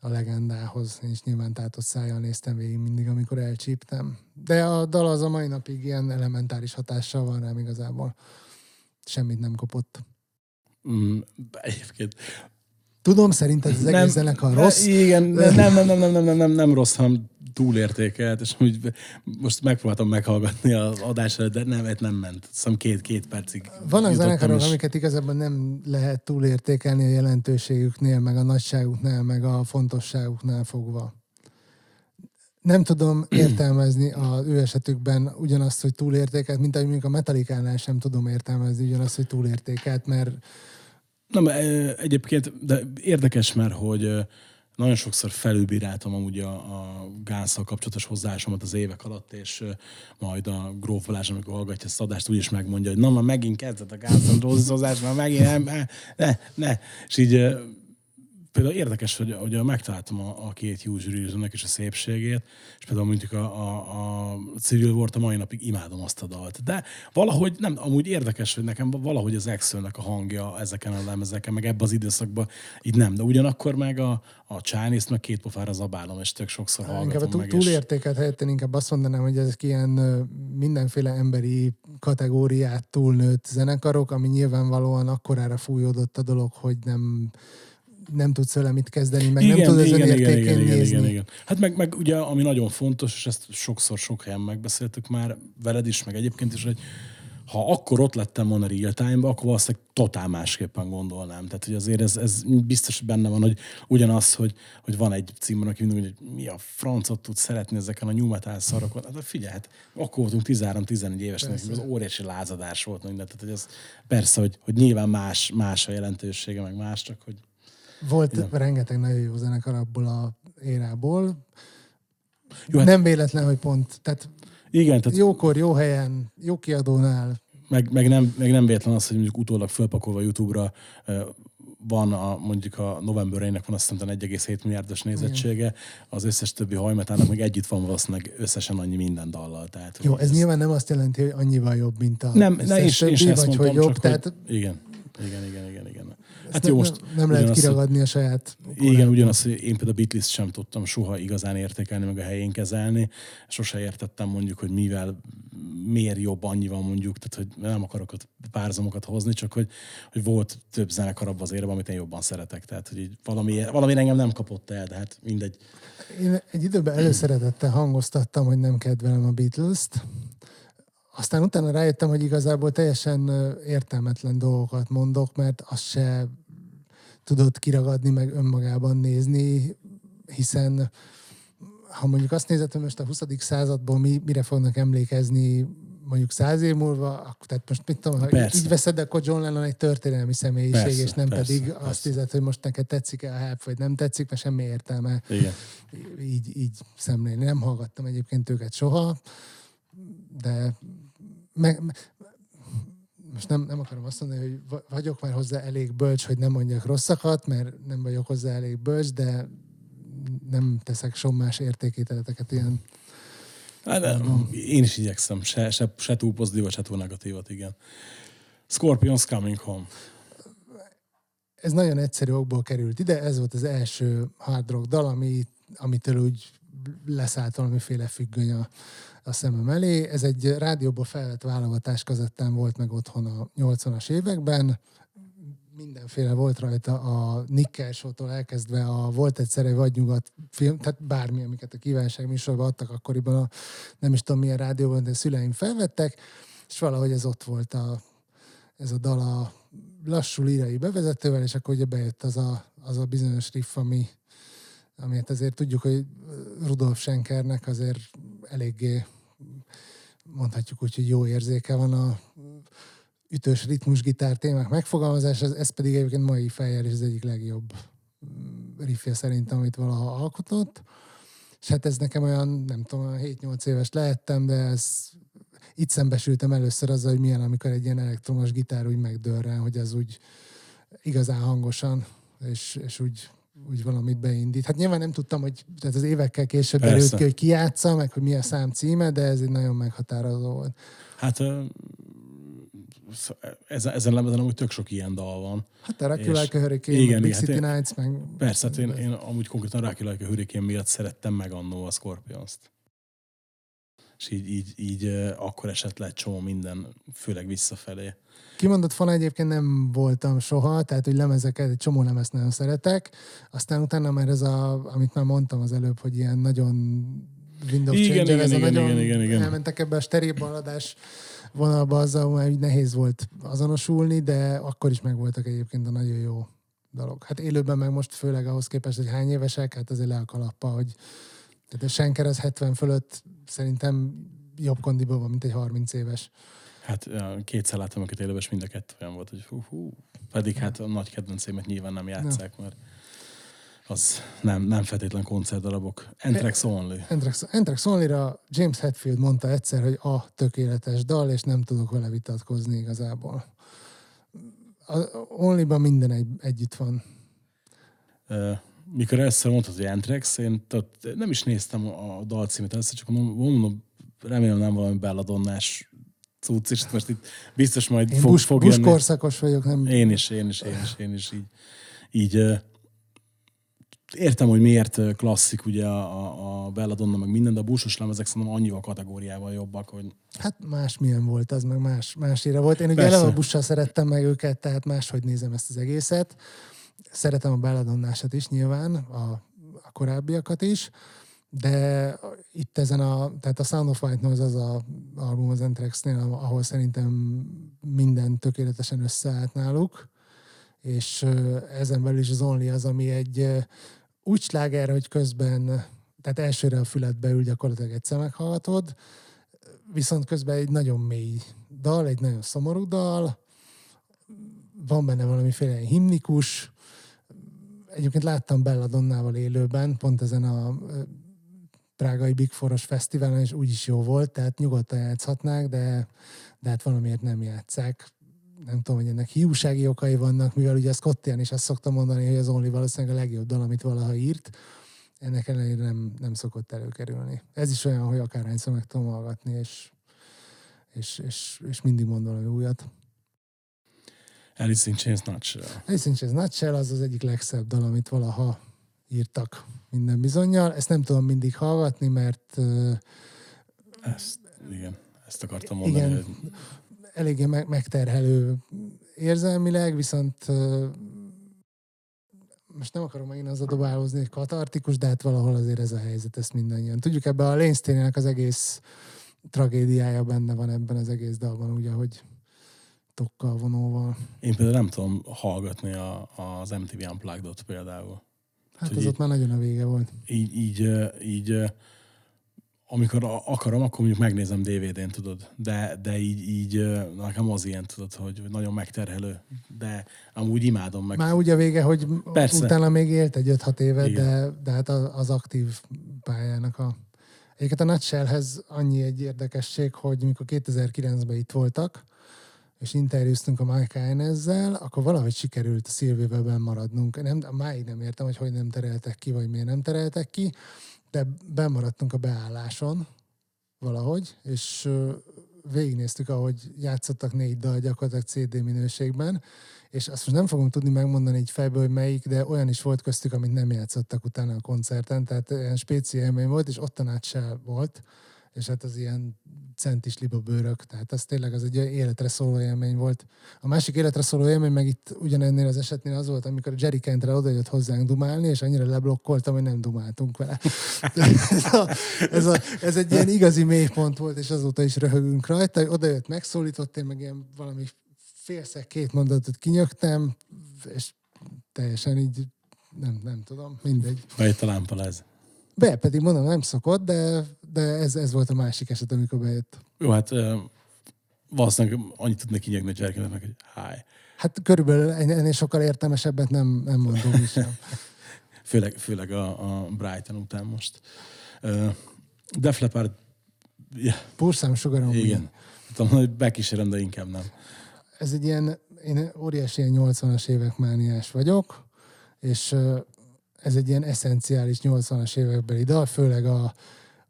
a legendához. Én is nyilván tátott szájjal néztem végig mindig, amikor elcsíptem. De a dal az a mai napig ilyen elementáris hatással van rám igazából. Semmit nem kopott. Mm, egyébként Tudom, szerinted az egész zenekar rossz? Igen, nem, nem, nem, nem, nem, nem, nem, nem rossz, hanem túlértékelt, és úgy most megpróbáltam meghallgatni az adás előtt, de nem, nem ment. Szóval két, két percig Vannak zenekarok, és- amiket igazából nem lehet túlértékelni a jelentőségüknél, meg a nagyságuknál, meg a fontosságuknál fogva. Nem tudom értelmezni az ő esetükben ugyanazt, hogy túlértékelt, mint ahogy mondjuk a Metallicánál sem tudom értelmezni ugyanazt, hogy túlértékelt, mert ö, egyébként, de érdekes, mert hogy nagyon sokszor felülbíráltam amúgy a, a Gánszal kapcsolatos hozzáállásomat az évek alatt, és majd a Gróf Balázs, amikor hallgatja ezt adást, úgy is megmondja, hogy na, már megint kezdett a Gánszal hozzáállás, már megint nem, ne, ne. És így például érdekes, hogy, hogy megtaláltam a, a két Hughes és a szépségét, és például mondjuk a, a, a Civil War-t a mai napig imádom azt a dalt. De valahogy nem, amúgy érdekes, hogy nekem valahogy az Excelnek a hangja ezeken a lemezeken, meg ebben az időszakban így nem, de ugyanakkor meg a, a Chinese-t meg két pofára zabálom, és tök sokszor inkább hallgatom túl, meg. és- túlértékelt helyett én inkább azt mondanám, hogy ezek ilyen mindenféle emberi kategóriát túlnőtt zenekarok, ami nyilvánvalóan akkorára fújódott a dolog, hogy nem nem tudsz vele mit kezdeni, meg nem tudod ezen értékén nézni. Hát meg, meg ugye, ami nagyon fontos, és ezt sokszor sok helyen megbeszéltük már veled is, meg egyébként is, hogy, ha akkor ott lettem volna real time akkor valószínűleg totál másképpen gondolnám. Tehát, hogy azért ez, ez biztos benne van, hogy ugyanaz, hogy, hogy van egy címben, aki mindig, hogy mi a francot tud szeretni ezeken a new metal szarokon. Hát figyelj, hát akkor voltunk 13-14 évesek, az óriási lázadás volt minden. Tehát, hogy ez persze, hogy, hogy nyilván más, más a jelentősége, meg más, csak hogy Volt Igen. rengeteg nagyon jó zenekar abból a érából. Jó, hát- nem véletlen, hogy pont, tehát igen, tehát jókor, jó helyen, jó kiadónál. meg, meg, nem, meg nem véletlen az, hogy mondjuk utólag fölpakolva YouTube-ra van a, mondjuk a novemberének van azt hiszem 1,7 milliárdos nézettsége, az összes többi hajmetának meg együtt van valószínűleg összesen annyi minden dallal. Tehát, Jó, ez nyilván nem azt jelenti, hogy annyival jobb, mint a nem, ne, és, és többi, ezt vagy mondtam, hogy jobb, csak, tehát hogy, igen, igen, igen, igen, igen. Hát jó, most nem, nem lehet kiragadni a saját Igen, ugyanaz, hogy én például a Beatles sem tudtam soha igazán értékelni, meg a helyén kezelni. Sose értettem mondjuk, hogy mivel, miért jobb annyival mondjuk, tehát hogy nem akarok ott párzamokat hozni, csak hogy, hogy volt több zenekar abban az érben, amit én jobban szeretek. Tehát, hogy így valami, valami engem nem kapott el, de hát mindegy. Én egy időben előszeretettel hangoztattam, hogy nem kedvelem a Beatles-t. Aztán utána rájöttem, hogy igazából teljesen értelmetlen dolgokat mondok, mert azt se tudod kiragadni, meg önmagában nézni, hiszen ha mondjuk azt nézed, hogy most a 20. századból mi, mire fognak emlékezni mondjuk száz év múlva, akkor, tehát most mit tudom, ha Persze. így veszed, akkor John Lennon egy történelmi személyiség, Persze, és nem persze, pedig persze. azt hiszed, hogy most neked tetszik-e a help, vagy nem tetszik, mert semmi értelme Igen. így, így szemlélni. Nem hallgattam egyébként őket soha, de meg, me- most nem, nem akarom azt mondani, hogy va- vagyok már hozzá elég bölcs, hogy nem mondjak rosszakat, mert nem vagyok hozzá elég bölcs, de nem teszek sommás értékítéleteket ilyen. Hát, de én is igyekszem, se, se, se túl pozitívat, se túl negatívat, igen. Scorpions Coming Home. Ez nagyon egyszerű okból került ide, ez volt az első hard rock dal, ami, amitől úgy leszállt valamiféle függöny a, a szemem elé. Ez egy rádióból felvett válogatás kazettán volt meg otthon a 80-as években. Mindenféle volt rajta a Nick Kershaw-tól elkezdve a Volt egyszer egy vadnyugat film, tehát bármi, amiket a kívánság műsorban adtak akkoriban a nem is tudom milyen rádióban, de a szüleim felvettek, és valahogy ez ott volt a, ez a dal a lassú lírai bevezetővel, és akkor ugye bejött az a, az a bizonyos riff, ami, amit azért tudjuk, hogy Rudolf Schenkernek azért eléggé mondhatjuk úgy, hogy jó érzéke van a ütős ritmusgitár témák megfogalmazás, ez, pedig egyébként mai fejjel is az egyik legjobb mm, riffje szerintem, amit valaha alkotott. És hát ez nekem olyan, nem tudom, olyan 7-8 éves lehettem, de ez itt szembesültem először azzal, hogy milyen, amikor egy ilyen elektromos gitár úgy megdörren, hogy az úgy igazán hangosan, és, és úgy, úgy valamit beindít. Hát nyilván nem tudtam, hogy tehát az évekkel később Persze. derült ki, hogy ki játsza, meg hogy mi a szám címe, de ez egy nagyon meghatározó volt. Hát ezen, ezen lemezen amúgy tök sok ilyen dal van. Hát a Rocky Like a Hurricane, igen, Big igen, City hát én- Nights, meg... Persze, hát én, én amúgy konkrétan Rocky Like a Hurricane miatt szerettem meg annó a Scorpions-t. És így, így, így akkor esett le egy csomó minden, főleg visszafelé. Kimondott fan egyébként nem voltam soha, tehát hogy lemezeket, egy csomó lemezt nagyon szeretek. Aztán utána már ez a, amit már mondtam az előbb, hogy ilyen nagyon Windows Igen, Changer, igen, ez a igen, nagyon igen, igen, igen. elmentek ebbe a steril baladás vonalba, azzal már így nehéz volt azonosulni, de akkor is megvoltak egyébként a nagyon jó dolog. Hát élőben meg most főleg ahhoz képest, hogy hány évesek, hát azért le a kalappa, hogy tehát a Schenker az 70 fölött szerintem jobb kondiban van, mint egy 30 éves. Hát kétszer láttam őket élőben, mind a kettő olyan volt, hogy hú, hú. Pedig hát a nagy kedvencémet nyilván nem játszák, mert az nem, nem feltétlen koncertdarabok. Anthrax Only. Anthrax Only-ra James Hetfield mondta egyszer, hogy a tökéletes dal, és nem tudok vele vitatkozni igazából. A Only-ban minden egy, együtt van. Mikor először mondtad, hogy Anthrax, én tot, nem is néztem a dalcímet először, csak mondom, remélem nem valami belladonnás cucc, és most itt biztos majd Én fog, Bush, fog jönni. korszakos vagyok, nem... Én is, én is, én is, én is így. így értem, hogy miért klasszik ugye a, a, Belladonna, meg minden, de a búsos lemezek szerintem annyival kategóriával jobbak, hogy Hát más milyen volt, az meg más, más íre volt. Én ugye Persze. eleve a bussal szerettem meg őket, tehát máshogy nézem ezt az egészet. Szeretem a belladonnásat is nyilván, a, a korábbiakat is, de itt ezen a, tehát a Sound of White Noise az a album az Anthraxnél, ahol szerintem minden tökéletesen összeállt náluk, és ezen belül is az Only az, ami egy úgy sláger, hogy közben, tehát elsőre a füledbe ül gyakorlatilag egyszer meghallgatod, viszont közben egy nagyon mély dal, egy nagyon szomorú dal, van benne valamiféle himnikus, egyébként láttam Belladonnával élőben, pont ezen a prágai Big Foros fesztiválon, és úgyis jó volt, tehát nyugodtan játszhatnák, de, de hát valamiért nem játszák. Nem tudom, hogy ennek hiúsági okai vannak, mivel ugye Scottian is azt szoktam mondani, hogy az Only valószínűleg a legjobb dal, amit valaha írt. Ennek ellenére nem, nem szokott előkerülni. Ez is olyan, hogy akárhányszor meg tudom hallgatni, és, és, és, és mindig mond valami újat. Alice in Chains Nutshell. Alice in Chains Nutshell az az egyik legszebb dal, amit valaha írtak minden bizonyal. Ezt nem tudom mindig hallgatni, mert... Ezt, igen, ezt akartam mondani. Igen, hogy... eléggé megterhelő érzelmileg, viszont most nem akarom megint az dobálózni, hogy katartikus, de hát valahol azért ez a helyzet, ezt mindannyian. Tudjuk, ebben a Lane az egész tragédiája benne van ebben az egész dalban, ugye, hogy tokkal, vonóval. Én például nem tudom hallgatni a, az MTV Unplugged-ot például. Hát az ott már nagyon a vége volt. Így, így, így amikor akarom, akkor mondjuk megnézem DVD-n, tudod. De, de így, így nekem az ilyen, tudod, hogy nagyon megterhelő. De amúgy imádom meg. Már úgy a vége, hogy Persze. utána még élt egy 5-6 évet, de, de hát az aktív pályának a... Egyébként a Nutshellhez annyi egy érdekesség, hogy mikor 2009-ben itt voltak, és interjúztunk a Mike ezzel, akkor valahogy sikerült a Szilvével maradnunk. Nem, máig nem értem, hogy hogy nem tereltek ki, vagy miért nem tereltek ki, de bemaradtunk a beálláson valahogy, és végignéztük, ahogy játszottak négy dal gyakorlatilag CD minőségben, és azt most nem fogom tudni megmondani egy fejből, hogy melyik, de olyan is volt köztük, amit nem játszottak utána a koncerten, tehát ilyen spéci volt, és ott át volt, és hát az ilyen centis liba bőrök, tehát az tényleg az egy életre szóló élmény volt. A másik életre szóló élmény meg itt ugyanennél az esetnél az volt, amikor a Jerry Kentre odajött hozzánk dumálni, és annyira leblokkoltam, hogy nem dumáltunk vele. ez, a, ez, a, ez, egy ilyen igazi mélypont volt, és azóta is röhögünk rajta. Odajött, megszólított, én meg ilyen valami félszeg két mondatot kinyögtem, és teljesen így nem, nem tudom, mindegy. Bejött a ez. Be, pedig mondom, nem szokott, de, de ez, ez volt a másik eset, amikor bejött. Jó, hát valószínűleg annyit tudnék kinyögni, hogy elkezdett meg, hogy háj. Hát körülbelül ennél sokkal értelmesebbet nem, nem mondom is főleg, főleg a, a Brighton után most. Uh, Def Leppard... Yeah. Porszám sugarom. Igen. Tudom, hogy bekísérem, de inkább nem. Ez egy ilyen, én óriási ilyen 80-as évek mániás vagyok, és ez egy ilyen eszenciális 80-as évekbeli dal, főleg a,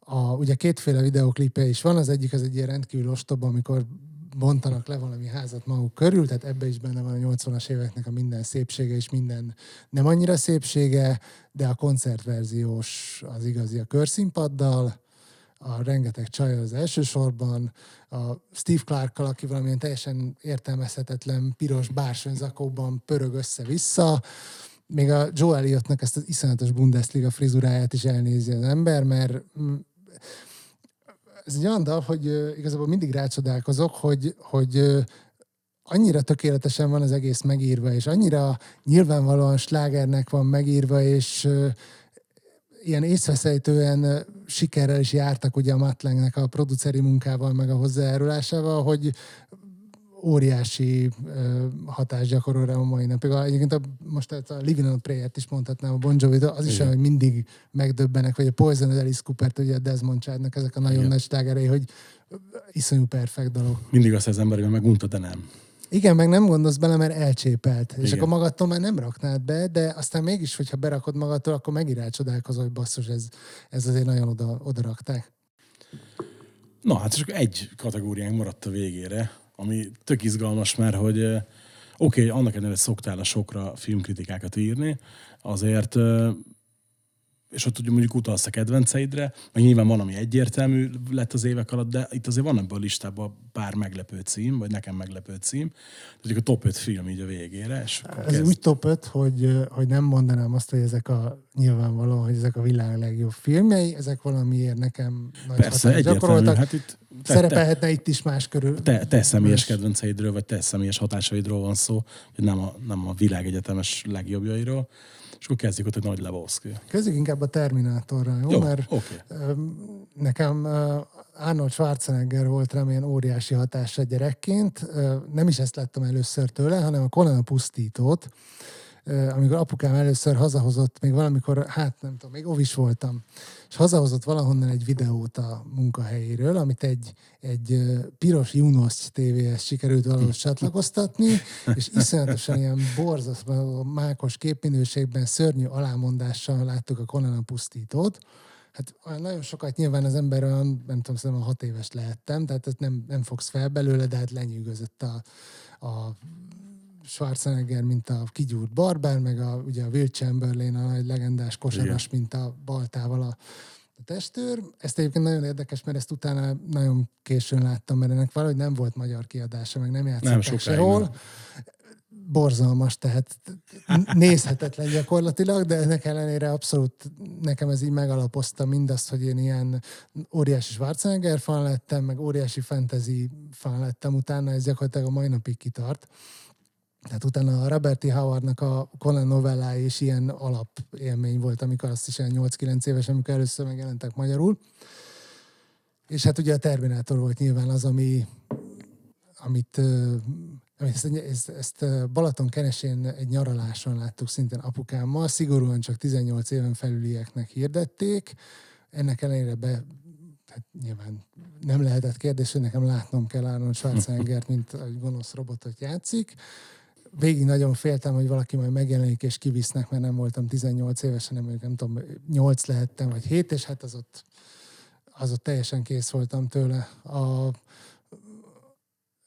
a, ugye kétféle videoklipe is van, az egyik az egy ilyen rendkívül ostoba, amikor bontanak le valami házat maguk körül, tehát ebbe is benne van a 80-as éveknek a minden szépsége és minden nem annyira szépsége, de a koncertverziós az igazi a körszínpaddal, a rengeteg csaj az elsősorban, a Steve Clark-kal, aki valamilyen teljesen értelmezhetetlen piros bársonyzakóban pörög össze-vissza, még a Joe Elliottnak ezt az iszonyatos Bundesliga frizuráját is elnézi az ember, mert mm, ez egy olyan dal, hogy igazából mindig rácsodálkozok, hogy, hogy annyira tökéletesen van az egész megírva, és annyira nyilvánvalóan slágernek van megírva, és ilyen észveszejtően sikerrel is jártak ugye a Matlengnek a produceri munkával, meg a hozzájárulásával, hogy óriási hatást gyakorol rá a mai napig. Egyébként a, most a Living on a Prayer-t is mondhatnám a Bon jovi az is olyan, hogy mindig megdöbbenek, vagy a Poison Alice Cooper-t, ugye a Desmond Childnak ezek a nagyon Igen. nagy slágerei, hogy iszonyú perfekt dolog. Mindig azt az ember, hogy megunta, de nem. Igen, meg nem gondolsz bele, mert elcsépelt. Igen. És akkor magadtól már nem raknád be, de aztán mégis, hogyha berakod magadtól, akkor megint rácsodálkozol, hogy basszus, ez, ez azért nagyon oda, oda rakták. Na, hát csak egy kategóriánk maradt a végére, ami tök izgalmas, mert hogy oké, okay, annak ellenére szoktál a sokra filmkritikákat írni, azért és ott ugye mondjuk utalsz a kedvenceidre, meg nyilván van, ami egyértelmű lett az évek alatt, de itt azért van ebben a listában pár meglepő cím, vagy nekem meglepő cím. Tehát a top 5 film így a végére, és Ez kezd. úgy top 5, hogy, hogy nem mondanám azt, hogy ezek a nyilvánvaló, hogy ezek a világ legjobb filmjei, ezek valamiért nekem nagy Persze, gyakoroltak. Hát itt te, te, Szerepelhetne itt is más körül. te, te személyes kedvenceidről, vagy te személyes hatásaidról van szó, hogy nem a, nem a világegyetemes legjobbjairól. És akkor kezdjük ott egy nagy Lebowski. Kezdjük inkább a Terminátorral, jó? Jó, Mert öm, nekem Arnold Schwarzenegger volt rám ilyen óriási hatása gyerekként. Nem is ezt láttam először tőle, hanem a Conan a pusztítót, amikor apukám először hazahozott, még valamikor, hát nem tudom, még ovis voltam, és hazahozott valahonnan egy videót a munkahelyéről, amit egy, egy piros Junos tévéhez sikerült valahogy csatlakoztatni, és iszonyatosan ilyen borzasztó, mákos képminőségben, szörnyű alámondással láttuk a Conan a pusztítót. Hát nagyon sokat nyilván az ember olyan, nem tudom, szerintem hat éves lehettem, tehát ezt nem, nem fogsz fel belőle, de hát lenyűgözött a, a Schwarzenegger, mint a kigyúrt barbár, meg a, ugye a Will Chamberlain, a nagy legendás kosaras, mint a baltával a, a testőr. Ezt egyébként nagyon érdekes, mert ezt utána nagyon későn láttam, mert ennek valahogy nem volt magyar kiadása, meg nem játszották sehol. nem. Borzalmas, tehát nézhetetlen gyakorlatilag, de ennek ellenére abszolút nekem ez így megalapozta mindazt, hogy én ilyen óriási Schwarzenegger fan lettem, meg óriási fantasy fan lettem utána, ez gyakorlatilag a mai napig kitart. Tehát utána a Robert E. Howardnak a Conan novellái is ilyen alapélmény volt, amikor azt is ilyen 8-9 éves, amikor először megjelentek magyarul. És hát ugye a Terminátor volt nyilván az, ami, amit, ezt, ezt, ezt Balaton kenesén egy nyaraláson láttuk szintén apukámmal, szigorúan csak 18 éven felülieknek hirdették. Ennek ellenére be, hát nyilván nem lehetett kérdés, hogy nekem látnom kell Arnold Schwarzeneggert, mint egy gonosz robotot játszik. Végig nagyon féltem, hogy valaki majd megjelenik és kivisznek, mert nem voltam 18 éves, hanem mondjuk nem tudom, 8 lehettem, vagy 7, és hát az ott, az ott teljesen kész voltam tőle. A,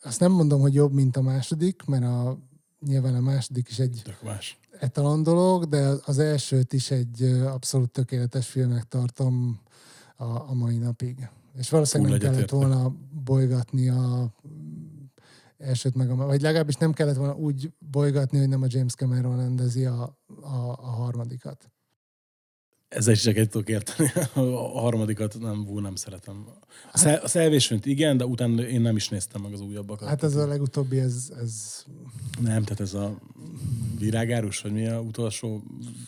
azt nem mondom, hogy jobb, mint a második, mert a, nyilván a második is egy Tök más. etalon dolog, de az elsőt is egy abszolút tökéletes filmnek tartom a, a mai napig. És valószínűleg nem kellett volna bolygatni a elsőt meg a, vagy legalábbis nem kellett volna úgy bolygatni, hogy nem a James Cameron rendezi a, a, a harmadikat. Ezzel is csak egy tudok érteni. A harmadikat nem, vú, nem szeretem. A, szel, a igen, de utána én nem is néztem meg az újabbakat. Hát ez a legutóbbi, ez, ez Nem, tehát ez a virágárus, vagy mi a utolsó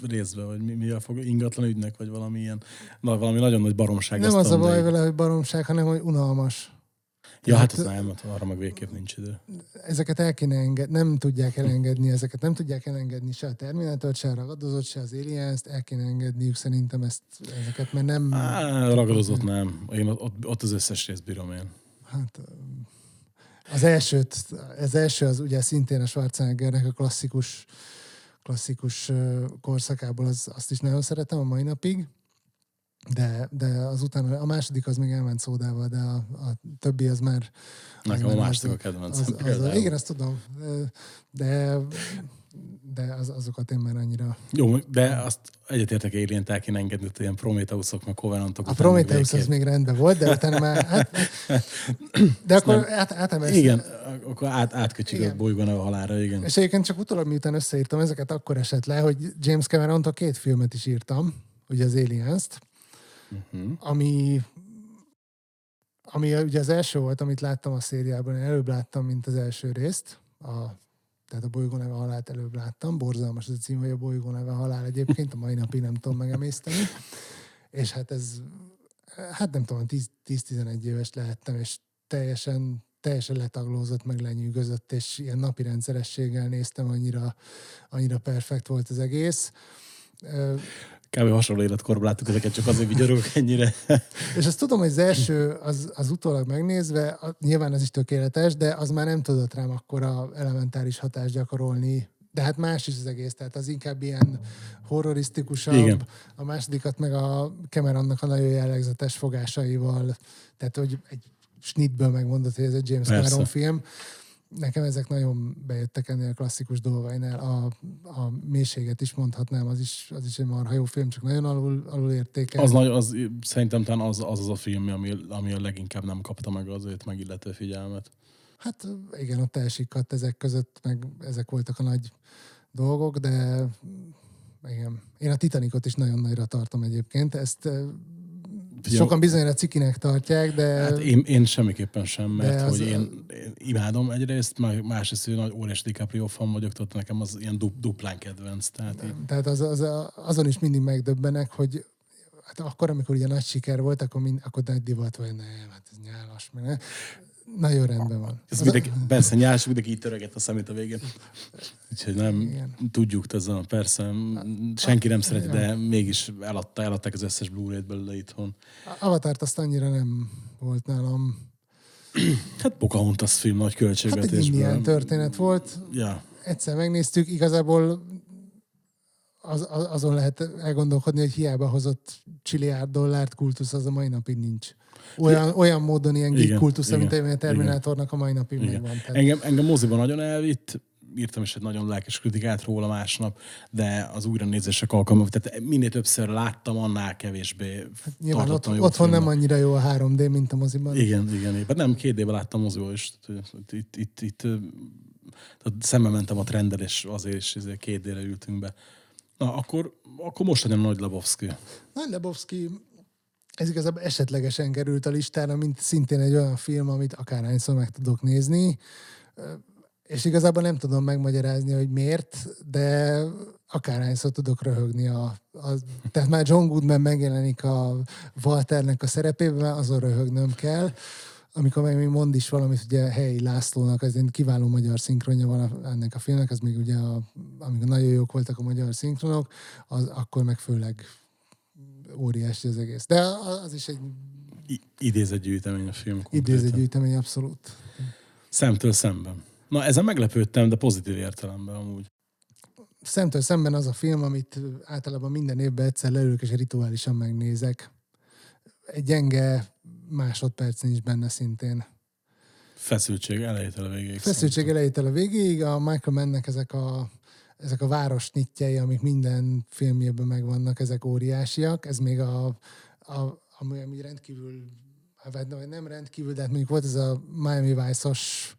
részben, vagy mi, mi a fog, ingatlan ügynek, vagy valami ilyen, na, valami nagyon nagy baromság. nem az a de- baj vele, hogy baromság, hanem hogy unalmas. Ja, hát Tehát- az nem, hát arra meg végképp nincs idő. ezeket el kéne engedni, nem tudják elengedni ezeket, nem tudják elengedni se a Terminátort, se a Ragadozót, se az Aliens-t, el kéne engedniük szerintem ezt, ezeket, mert nem... Á, ragadozott nem. Én ott, ott, az összes részt bírom én. Hát, az elsőt, az első az ugye szintén a Schwarzeneggernek a klasszikus, klasszikus korszakából, az, azt is nagyon szeretem a mai napig, de, de az utána, a második az még elment szódával, de a, a többi az már... az Nekem a második a az- kedvencem. Az, az, például. igen, azt tudom, de, de az, azokat én már annyira... Jó, de azt egyetértek kéne engedni, hogy ilyen Prometheusok, meg Covenantok. A Prometheus az még rendben volt, de utána már... Hát, de akkor át, átemelsz- Igen, akkor át, Igen. a bolygón a halára, igen. És egyébként csak utólag, miután összeírtam ezeket, akkor esett le, hogy James cameron két filmet is írtam, ugye az Aliens-t, Uh-huh. ami, ami ugye az első volt, amit láttam a szériában, én előbb láttam, mint az első részt, a, tehát a bolygó neve halált előbb láttam, borzalmas az a cím, hogy a bolygó neve halál egyébként, a mai napig nem tudom megemészteni, és hát ez, hát nem tudom, 10 10-11 éves lehettem, és teljesen teljesen letaglózott, meg lenyűgözött, és ilyen napi rendszerességgel néztem, annyira, annyira perfekt volt az egész. Kb. hasonló életkorban láttuk ezeket, csak azért vigyorogok ennyire. És azt tudom, hogy az első, az, az utólag megnézve, nyilván az is tökéletes, de az már nem tudott rám akkora elementáris hatást gyakorolni. De hát más is az egész, tehát az inkább ilyen horrorisztikusabb. Igen. A másodikat meg a Cameronnak a nagyon jellegzetes fogásaival, tehát hogy egy snitből megmondott, hogy ez egy James Persze. Cameron film. Nekem ezek nagyon bejöttek ennél a klasszikus dolgainál. A, a mélységet is mondhatnám, az is, az is egy marha jó film, csak nagyon alul, alul értékel. Az, nagy, az szerintem talán az, az az a film, ami, ami a leginkább nem kapta meg az őt megillető figyelmet. Hát igen, ott elsikadt ezek között, meg ezek voltak a nagy dolgok, de igen. Én a Titanicot is nagyon nagyra tartom egyébként. Ezt Figyelj, sokan bizonyára cikinek tartják, de... Hát én, én semmiképpen sem, mert De az- hogy én, én imádom egyrészt, meg másrészt, hogy nagy óriási DiCaprio fan vagyok, tehát nekem az ilyen du, duplán kedvenc. Tehát így, Tehát az, az, azon is mindig megdöbbenek, hogy hát akkor, amikor ugye nagy siker volt, akkor, mind, akkor nagy divat vagy, nem, hát ez nyálas, mert ne. Nagyon rendben van. ez mindenki, persze nyárs, mindenki így töröget a szemét a végén. Úgyhogy nem, Igen. tudjuk, ez a, persze, senki nem szereti, de mégis eladta, eladták az összes Blu-ray-t belőle itthon. Avatart azt annyira nem volt nálam. Hát Pocahontas film nagy Hát egy költségvetésből. indián történet volt, Ja, egyszer megnéztük, igazából az, az, azon lehet elgondolkodni, hogy hiába hozott csiliárd dollárt kultusz, az a mai napig nincs. Olyan, olyan módon ilyen geek kultusz, mint a Terminátornak a mai napig Igen. megvan. Tehát Engem, engem moziban nagyon elvitt, írtam is egy nagyon lelkes kritikát róla másnap, de az újra nézések alkalma, tehát minél többször láttam, annál kevésbé Hát Nyilván ott, otthon nem filmnek. annyira jó a 3D, mint a moziban. Igen, igen, igen. Nem, két éve láttam moziban is. Tehát, Itt, itt, itt, tehát szembe mentem a trenddel, és azért is ezért két délre ültünk be. Na, akkor, akkor most legyen Nagy Lebowski. Nagy Lebowski, ez igazából esetlegesen került a listára, mint szintén egy olyan film, amit akárhányszor meg tudok nézni. És igazából nem tudom megmagyarázni, hogy miért, de akárhányszor tudok röhögni. A, a, tehát már John Goodman megjelenik a Walternek a szerepében, azon röhögnöm kell. Amikor meg még mond is valamit, ugye Helyi Lászlónak, ez egy kiváló magyar szinkronja van ennek a filmnek, az még ugye, a, amikor nagyon jók voltak a magyar szinkronok, az, akkor meg főleg óriási az egész. De az is egy I- idézett gyűjtemény a film. konkrétan. gyűjtemény abszolút. Szemtől szemben. Na, ezen meglepődtem, de pozitív értelemben amúgy. Szemtől szemben az a film, amit általában minden évben egyszer leülök és rituálisan megnézek. Egy gyenge másodperc nincs benne szintén. Feszültség elejétől a végéig. Feszültség szerintem. elejétől a végéig, a Michael Mannnek ezek a, ezek a város nyitjei, amik minden filmjében megvannak, ezek óriásiak. Ez még a, a ami, ami rendkívül, hát vagy nem rendkívül, de hát mondjuk volt ez a Miami Vice-os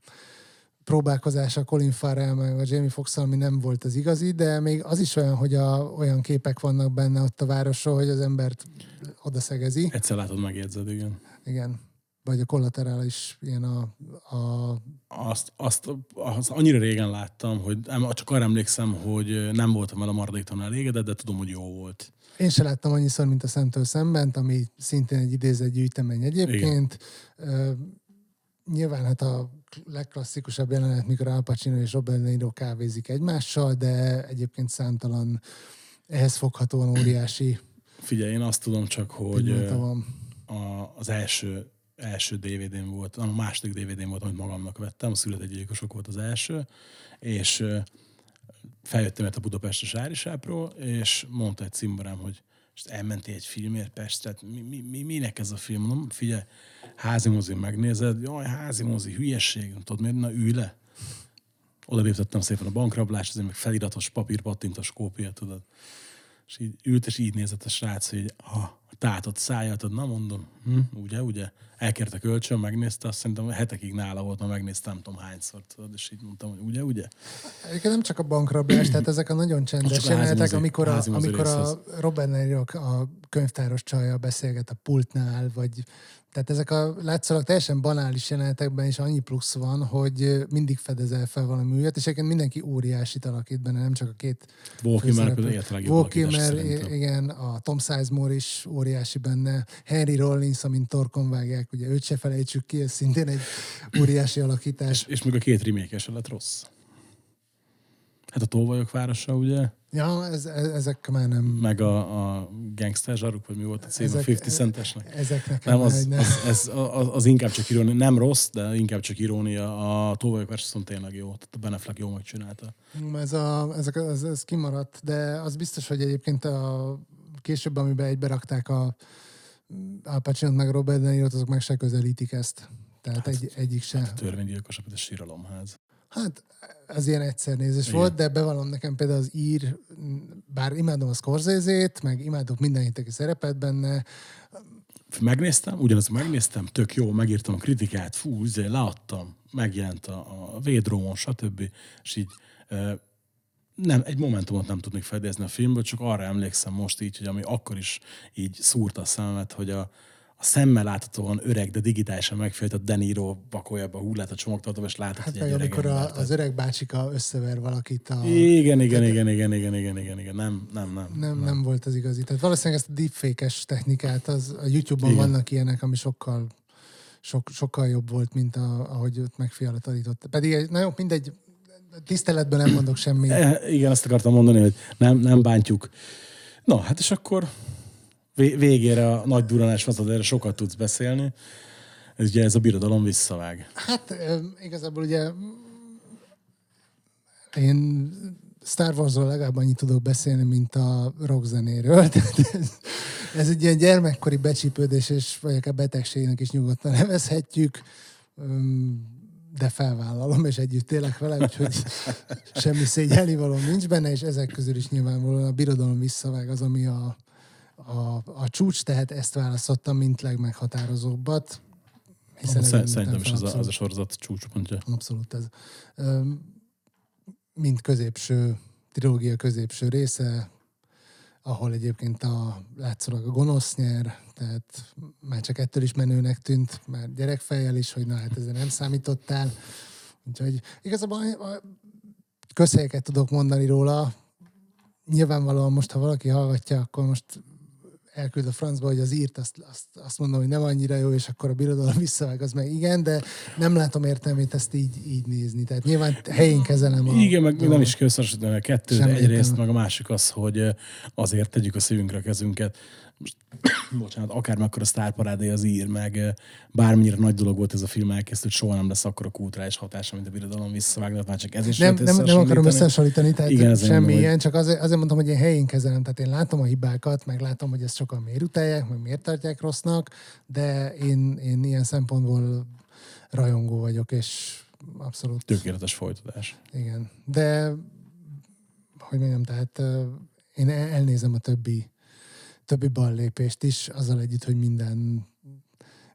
próbálkozása Colin Farrell meg a Jamie foxx ami nem volt az igazi, de még az is olyan, hogy a, olyan képek vannak benne ott a városról, hogy az embert oda szegezi. Egyszer látod, megjegyzed, igen. Igen. Vagy a kollaterál is ilyen a, a Azt, azt, azt annyira régen láttam, hogy csak arra emlékszem, hogy nem voltam vele maradéktalan elégedett, de tudom, hogy jó volt. Én se láttam annyiszor, mint a Szemtől szemben, ami szintén egy idézett gyűjtemény egyébként. Ö, nyilván hát a legklasszikusabb jelenet, mikor Al Pacino és Robert De Niro kávézik egymással, de egyébként számtalan ehhez foghatóan óriási Figyelj, én azt tudom csak, hogy a, az első, első DVD-n volt, a második DVD-n volt, amit magamnak vettem, a születegyilkosok volt az első, és feljöttem a Budapestes Árisápról, és mondta egy cimborám, hogy most elmentél egy filmért Pestre, mi, mi, mi, minek ez a film? Mondom, figyelj, házi mozi megnézed, jaj, házi mozi, hülyesség, tudod miért? Na, ülj le. Oda léptettem szépen a bankrablást, azért meg feliratos papír, pattintos kópia, tudod. És így ült, és így nézett a srác, hogy ha tátott száját, tudod, na mondom, hm, ugye, ugye, elkérte kölcsön, megnézte, azt szerintem hetekig nála volt, ma megnéztem, nem tudom hányszor, tudod, és így mondtam, hogy ugye, ugye. Egyébként nem csak a bankrablás, tehát ezek a nagyon csendes jelenetek, amikor, a, amikor a. Robert a könyvtáros csajjal beszélget a pultnál, vagy tehát ezek a látszólag teljesen banális jelenetekben is annyi plusz van, hogy mindig fedezel fel valami újat, és egyébként mindenki óriásit alakít benne, nem csak a két főszereplő. például i- igen, a Tom Sizemore is óriási benne, Henry Rollins, amint torkon vágják, ugye őt se felejtsük ki, ez szintén egy óriási alakítás. És, és még a két remake se lett rossz. Hát a Tolvajok városa, ugye? Ja, ez, ez, ezek már nem... Meg a, a Gangster zsaruk, vagy mi volt a cím, a Ezek- 50 centesnek. Ezek nekem Nem, az, egy- ne- az, ez, az, az, inkább csak irónia, nem rossz, de inkább csak irónia. A Tolvajok városa viszont tényleg jó, tehát a Ben Affleck jó megcsinálta. Ez, a, ezek, ez, ez kimaradt, de az biztos, hogy egyébként a később, amiben egyberakták a Al pacino meg Robert De Niro-t, azok meg se közelítik ezt. Tehát egy, egyik se. Törvénygyilkos, a síralomház. Hát az ilyen egyszer nézés volt, de bevallom nekem például az ír, bár imádom a Scorsese-t, meg imádok mindenkit, aki szerepet benne, Megnéztem, ugyanazt megnéztem, tök jó, megírtam a kritikát, fú, izé, leadtam, megjelent a, a védrómon, stb. És így e, nem, egy momentumot nem tudnék fedezni a filmből, csak arra emlékszem most így, hogy ami akkor is így szúrta a szememet, hogy a szemmel láthatóan öreg, de digitálisan megfejtett De Niro pakolja be a hullát a csomagtartóba, és látod, hát hogy egy öreg amikor ember, a, az öreg bácsika összever valakit a... Igen, igen, igen, igen, igen, igen, igen, igen, nem, nem, nem. Nem, nem volt az igazi. Tehát valószínűleg ezt a deepfake-es technikát, az a YouTube-on Igen. vannak ilyenek, ami sokkal, sok, sokkal jobb volt, mint a, ahogy őt megfiatanította. Pedig, egy- na jó, mindegy, tiszteletben nem mondok semmit. E, igen, azt akartam mondani, hogy nem, nem bántjuk. Na, hát és akkor végére a nagy duranás van, erre sokat tudsz beszélni. Ez ugye ez a birodalom visszavág. Hát igazából ugye én Star Warsról legalább annyit tudok beszélni, mint a rockzenéről. Tehát ez, ez egy ilyen gyermekkori becsípődés, és vagy akár betegségnek is nyugodtan nevezhetjük, de felvállalom, és együtt élek vele, úgyhogy semmi szégyelni való nincs benne, és ezek közül is nyilvánvalóan a birodalom visszavág az, ami a, a, a csúcs, tehát ezt választottam, mint legmeghatározóbbat. Hiszen ezen Szerintem mentem is ez a, ez a sorozat csúcspontja. Abszolút ez. Mint középső, trilógia középső része, ahol egyébként a, látszólag a gonosz nyer, tehát már csak ettől is menőnek tűnt, már gyerekfejjel is, hogy na hát ezzel nem számítottál. Úgyhogy igazából közhelyeket tudok mondani róla. Nyilvánvalóan most, ha valaki hallgatja, akkor most elküld a francba, hogy az írt, azt, azt, azt mondom, hogy nem annyira jó, és akkor a birodalom visszavág, az meg igen, de nem látom értelmét ezt így, így nézni. Tehát nyilván helyén kezelem a Igen, meg nem dolgot. is összehasonlítani a kettőt. Egyrészt, meg a másik az, hogy azért tegyük a szívünkre a kezünket. Most, bocsánat, akár mekkora sztárparádé az ír, meg bármennyire nagy dolog volt ez a film elkészült, soha nem lesz akkora kulturális hatása, mint a birodalom visszavág, de hát már csak ez is nem, nem, nem akarom összehasonlítani. tehát Igen, semmi mondom, hogy- ilyen, csak azért, azért mondtam, hogy én helyén kezelem, tehát én látom a hibákat, meg látom, hogy ezt sokan miért utálják, meg miért tartják rossznak, de én, én ilyen szempontból rajongó vagyok, és abszolút Tökéletes folytatás. Igen, de hogy mondjam, tehát én el- elnézem a többi, többi ballépést is, azzal együtt, hogy minden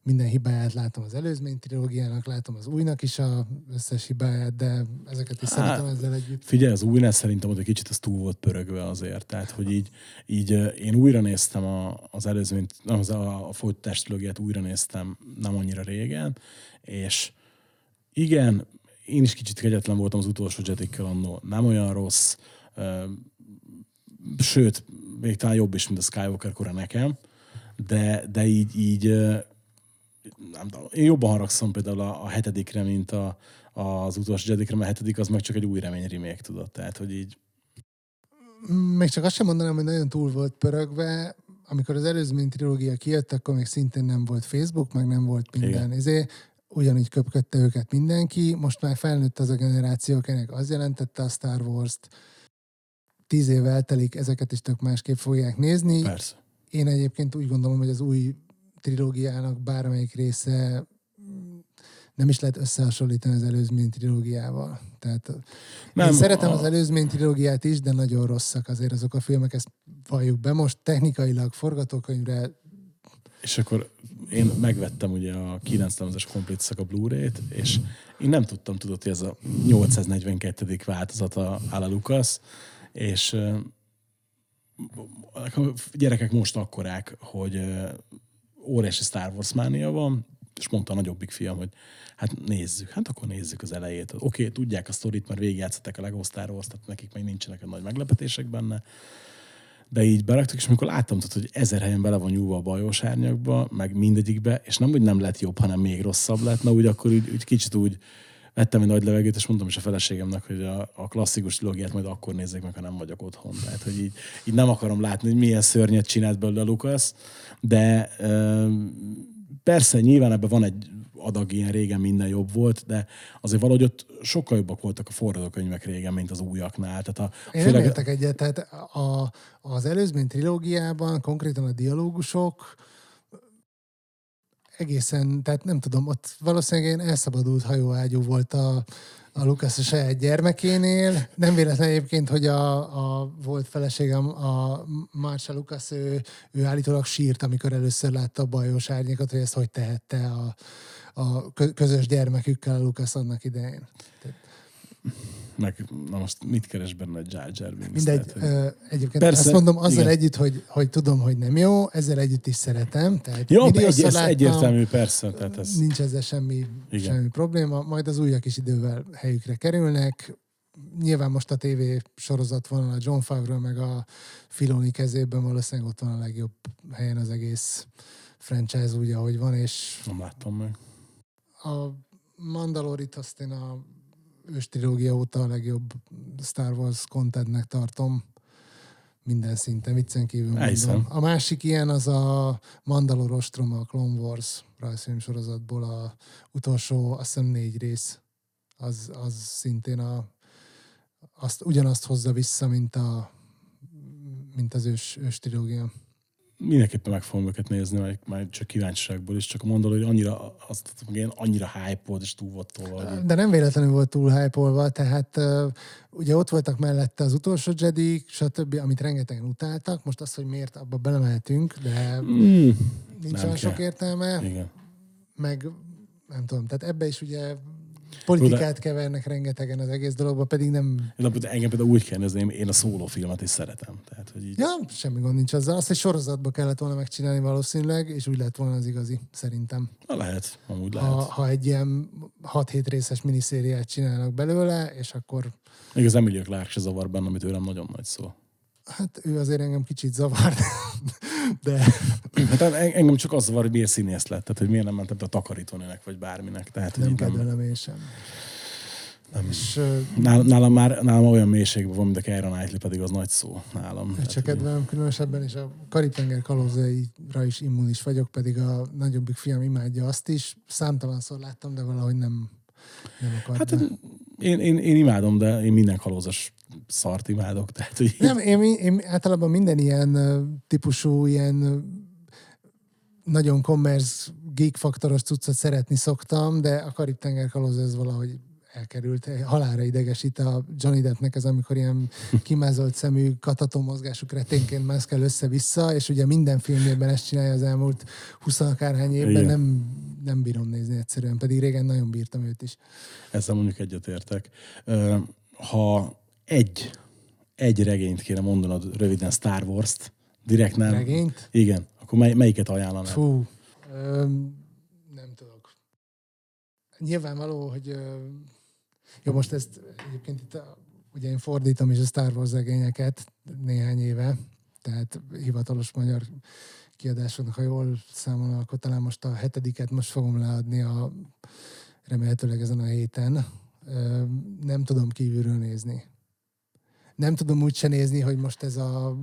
minden hibáját látom az előzmény trilógiának, látom az újnak is a összes hibáját, de ezeket is Hát, szeretem ezzel együtt. Figyelj, az újnál szerintem ott egy kicsit ez túl volt pörögve azért. Tehát, hogy így, így én újra néztem a, az előzményt, nem, az a, a folytatás trilógiát újra néztem nem annyira régen, és igen, én is kicsit kegyetlen voltam az utolsó Jedikkel annó. Nem olyan rossz, sőt, még talán jobb is, mint a Skywalker kora nekem, de, de így, így nem tudom, én jobban haragszom például a, a hetedikre, mint a, az utolsó Jedikre, mert a hetedik az meg csak egy új remény remake, tudod. Tehát, hogy így Még csak azt sem mondanám, hogy nagyon túl volt pörögve. Amikor az előzmény trilógia kijött, akkor még szintén nem volt Facebook, meg nem volt minden. Izé, ugyanígy köpködte őket mindenki. Most már felnőtt az a generáció, akinek az jelentette a Star Wars-t. Tíz év eltelik, ezeket is tök másképp fogják nézni. persze. Én egyébként úgy gondolom, hogy az új trilógiának bármelyik része mm, nem is lehet összehasonlítani az előzmény trilógiával. Tehát nem, én szeretem a- az előzmény trilógiát is, de nagyon rosszak azért azok a filmek, ezt valljuk be. Most technikailag, forgatókönyvre És akkor én megvettem ugye a 9 lemezes komplet szak a Blu-ray-t, és én nem tudtam, tudod, hogy ez a 842. változata áll a Lucas, és a gyerekek most akkorák, hogy óriási Star Wars mánia van, és mondta a nagyobbik fiam, hogy hát nézzük, hát akkor nézzük az elejét. Oké, okay, tudják a sztorit, mert végigjátszották a Lego Star Wars, tehát nekik még nincsenek a nagy meglepetések benne, de így beraktuk, és amikor láttam, tudod, hogy ezer helyen bele van nyúlva a bajós árnyakba, meg mindegyikbe, és nem, hogy nem lett jobb, hanem még rosszabb lett, na úgy akkor úgy, úgy kicsit úgy vettem egy nagy levegőt, és mondtam is a feleségemnek, hogy a, a klasszikus trilógiát majd akkor nézzék meg, ha nem vagyok otthon. Tehát, hogy így, így nem akarom látni, hogy milyen szörnyet csinált belőle Lukasz, de ö, persze nyilván ebben van egy adag ilyen régen minden jobb volt, de azért valahogy ott sokkal jobbak voltak a forradókönyvek régen, mint az újaknál. Tehát a, Én nem értek egyet, tehát a, az előzmény trilógiában konkrétan a dialógusok egészen, tehát nem tudom, ott valószínűleg ilyen elszabadult hajóágyú volt a, a Lukasz a saját gyermekénél. Nem véletlen egyébként, hogy a, a volt feleségem, a Marsha Lukasz, ő, ő állítólag sírt, amikor először látta a bajos árnyékot, hogy ezt hogy tehette a, a kö- közös gyermekükkel a Lukasz annak idején. Meg, na most mit keres benne egy Jar Jar Binks? Mindegy, Tehát, hogy- ö, egyébként Persze, azt mondom azzal igen. együtt, hogy, hogy tudom, hogy nem jó, ezzel együtt is szeretem. Tehát Jó, egy, ez láttam, egyértelmű, persze. Tehát ez, Nincs ezzel semmi, Igen. semmi probléma, majd az újak is idővel helyükre kerülnek. Nyilván most a TV sorozat van a John Favreau meg a Filoni kezében, valószínűleg ott van a legjobb helyen az egész franchise úgy, ahogy van, és nem láttam meg. a Mandalorit azt én a ős trilógia óta a legjobb Star Wars contentnek tartom minden szinten, viccen kívül mondom. A másik ilyen az a Mandalor Ostrom, a Clone Wars rajzfilm sorozatból a utolsó, azt hiszem négy rész. Az, az szintén a, azt, ugyanazt hozza vissza, mint, a, mint az ős, ős trilógia. Mindenképpen meg fogom őket nézni, majd, majd csak kíváncsiságból is, csak mondom, hogy annyira, azt hogy én annyira hype és túl volt tolva. De nem véletlenül volt túl hype tehát ugye ott voltak mellette az utolsó Jedi, stb., amit rengetegen utáltak. Most az, hogy miért, abba belemehetünk, de Mm, nincs olyan sok értelme. igen. Meg nem tudom, tehát ebbe is ugye politikát kevernek rengetegen az egész dologba, pedig nem... De engem például úgy kell nézni, én a szólófilmet is szeretem. Tehát, hogy így, Ja, semmi gond nincs azzal. Azt egy sorozatba kellett volna megcsinálni valószínűleg, és úgy lett volna az igazi, szerintem. na, lehet, amúgy lehet. Ha, ha egy ilyen 6-7 részes miniszériát csinálnak belőle, és akkor Még az Emilia Clarke se zavar benne, amit őrem nagyon nagy szó. Hát ő azért engem kicsit zavart, de Hát en- engem csak az zavar, hogy miért színész lett, tehát hogy miért nem mentem a takarítónőnek, vagy bárminek. Tehát, nem így nem, kedvelem én sem. Nem. És nálam, nálam, már nálam olyan mélységben van, mint a Keira Knightley, pedig az nagy szó nálam. csak Tehát, hogy- kedvelem különösebben, és a Karib-tenger kalózaira is immunis vagyok, pedig a nagyobbik fiam imádja azt is. Számtalanszor láttam, de valahogy nem, nem akart. Hát én, én, én, imádom, de én minden kalózos szart imádok. Tehát, hogy Nem, én, én általában minden ilyen típusú, ilyen nagyon commerce, geek faktoros cuccot szeretni szoktam, de a Karib-tenger kalóz ez valahogy elkerült. Halára idegesít a Johnny Deppnek ez, amikor ilyen kimázolt szemű, katató mozgású kreténként mászkál össze-vissza, és ugye minden filmjében ezt csinálja az elmúlt 20 akárhány évben, Igen. nem, nem bírom nézni egyszerűen, pedig régen nagyon bírtam őt is. ezzel mondjuk egyetértek. Ha egy, egy regényt kéne mondanod röviden Star Wars-t, direkt nem. Regényt? Igen. Akkor mely, melyiket ajánlanál? Fú, öm, nem tudok. Nyilvánvaló, hogy ö, jó, most ezt egyébként itt ugye én fordítom is a Star Wars regényeket néhány éve, tehát hivatalos magyar kiadásoknak, ha jól számolom, akkor talán most a hetediket most fogom leadni a remélhetőleg ezen a héten. Ö, nem tudom kívülről nézni. Nem tudom úgy se nézni, hogy most ez a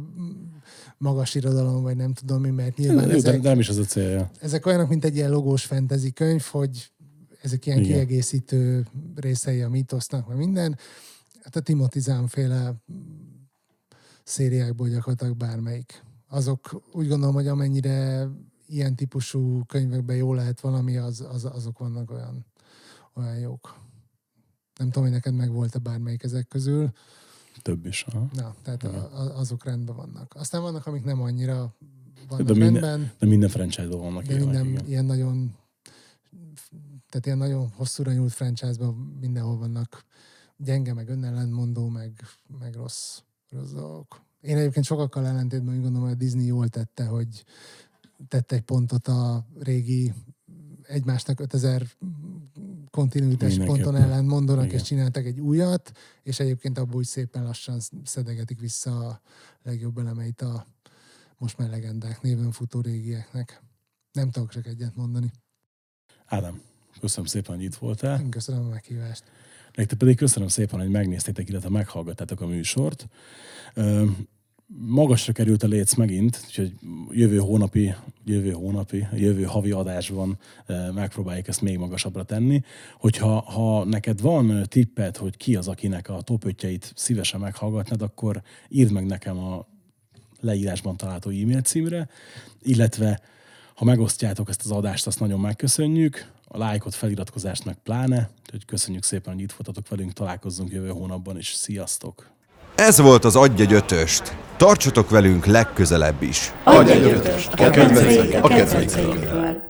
magas irodalom, vagy nem tudom mi, mert nyilván ezek, de nem is az a célja. ezek olyanok, mint egy ilyen logós fantasy könyv, hogy ezek ilyen Igen. Kiegészítő részei a mítosznak, meg minden. Hát a Timothy féle szériákból gyakorlatilag bármelyik. Azok úgy gondolom, hogy amennyire ilyen típusú könyvekben jó lehet valami, az, az, azok vannak olyan, olyan jók. Nem tudom, hogy neked meg volt-e bármelyik ezek közül. Több is. Aha. Na, tehát a, a, azok rendben vannak. Aztán vannak, amik nem annyira vannak de minden- rendben. De minden franchise-ban vannak De ilyenek, minden igen. ilyen nagyon tehát ilyen nagyon hosszúra nyúlt franchise-ban mindenhol vannak gyenge, meg önellentmondó, meg, meg rossz, rossz dolgok. Én egyébként sokakkal ellentétben úgy gondolom, hogy a Disney jól tette, hogy tette egy pontot a régi egymásnak 5000 kontinuitás ponton Mindenképpen. ellentmondónak, Igen. és csináltak egy újat, és egyébként abból is szépen lassan szedegetik vissza a legjobb elemeit a most már legendák néven futó régieknek. Nem tudok csak egyet mondani. Ádám, köszönöm szépen, hogy itt voltál. Én köszönöm a meghívást. Nektek pedig köszönöm szépen, hogy megnéztétek, illetve meghallgattátok a műsort. Magasra került a léc megint, úgyhogy jövő hónapi, jövő hónapi, jövő havi adásban ö, megpróbáljuk ezt még magasabbra tenni. Hogyha ha neked van ö, tipped, hogy ki az, akinek a top 5 szívesen meghallgatnád, akkor írd meg nekem a leírásban található e-mail címre, illetve Ha megosztjátok ezt az adást, azt nagyon megköszönjük. A lájkot, feliratkozást meg pláne. Úgyhogy köszönjük szépen, hogy itt voltatok velünk, találkozzunk jövő hónapban, és sziasztok! Ez volt az Adj egy ötöst. Tartsatok velünk legközelebb is. Adj egy ötöst a kedvencek a kedvencekről. kedvencekről.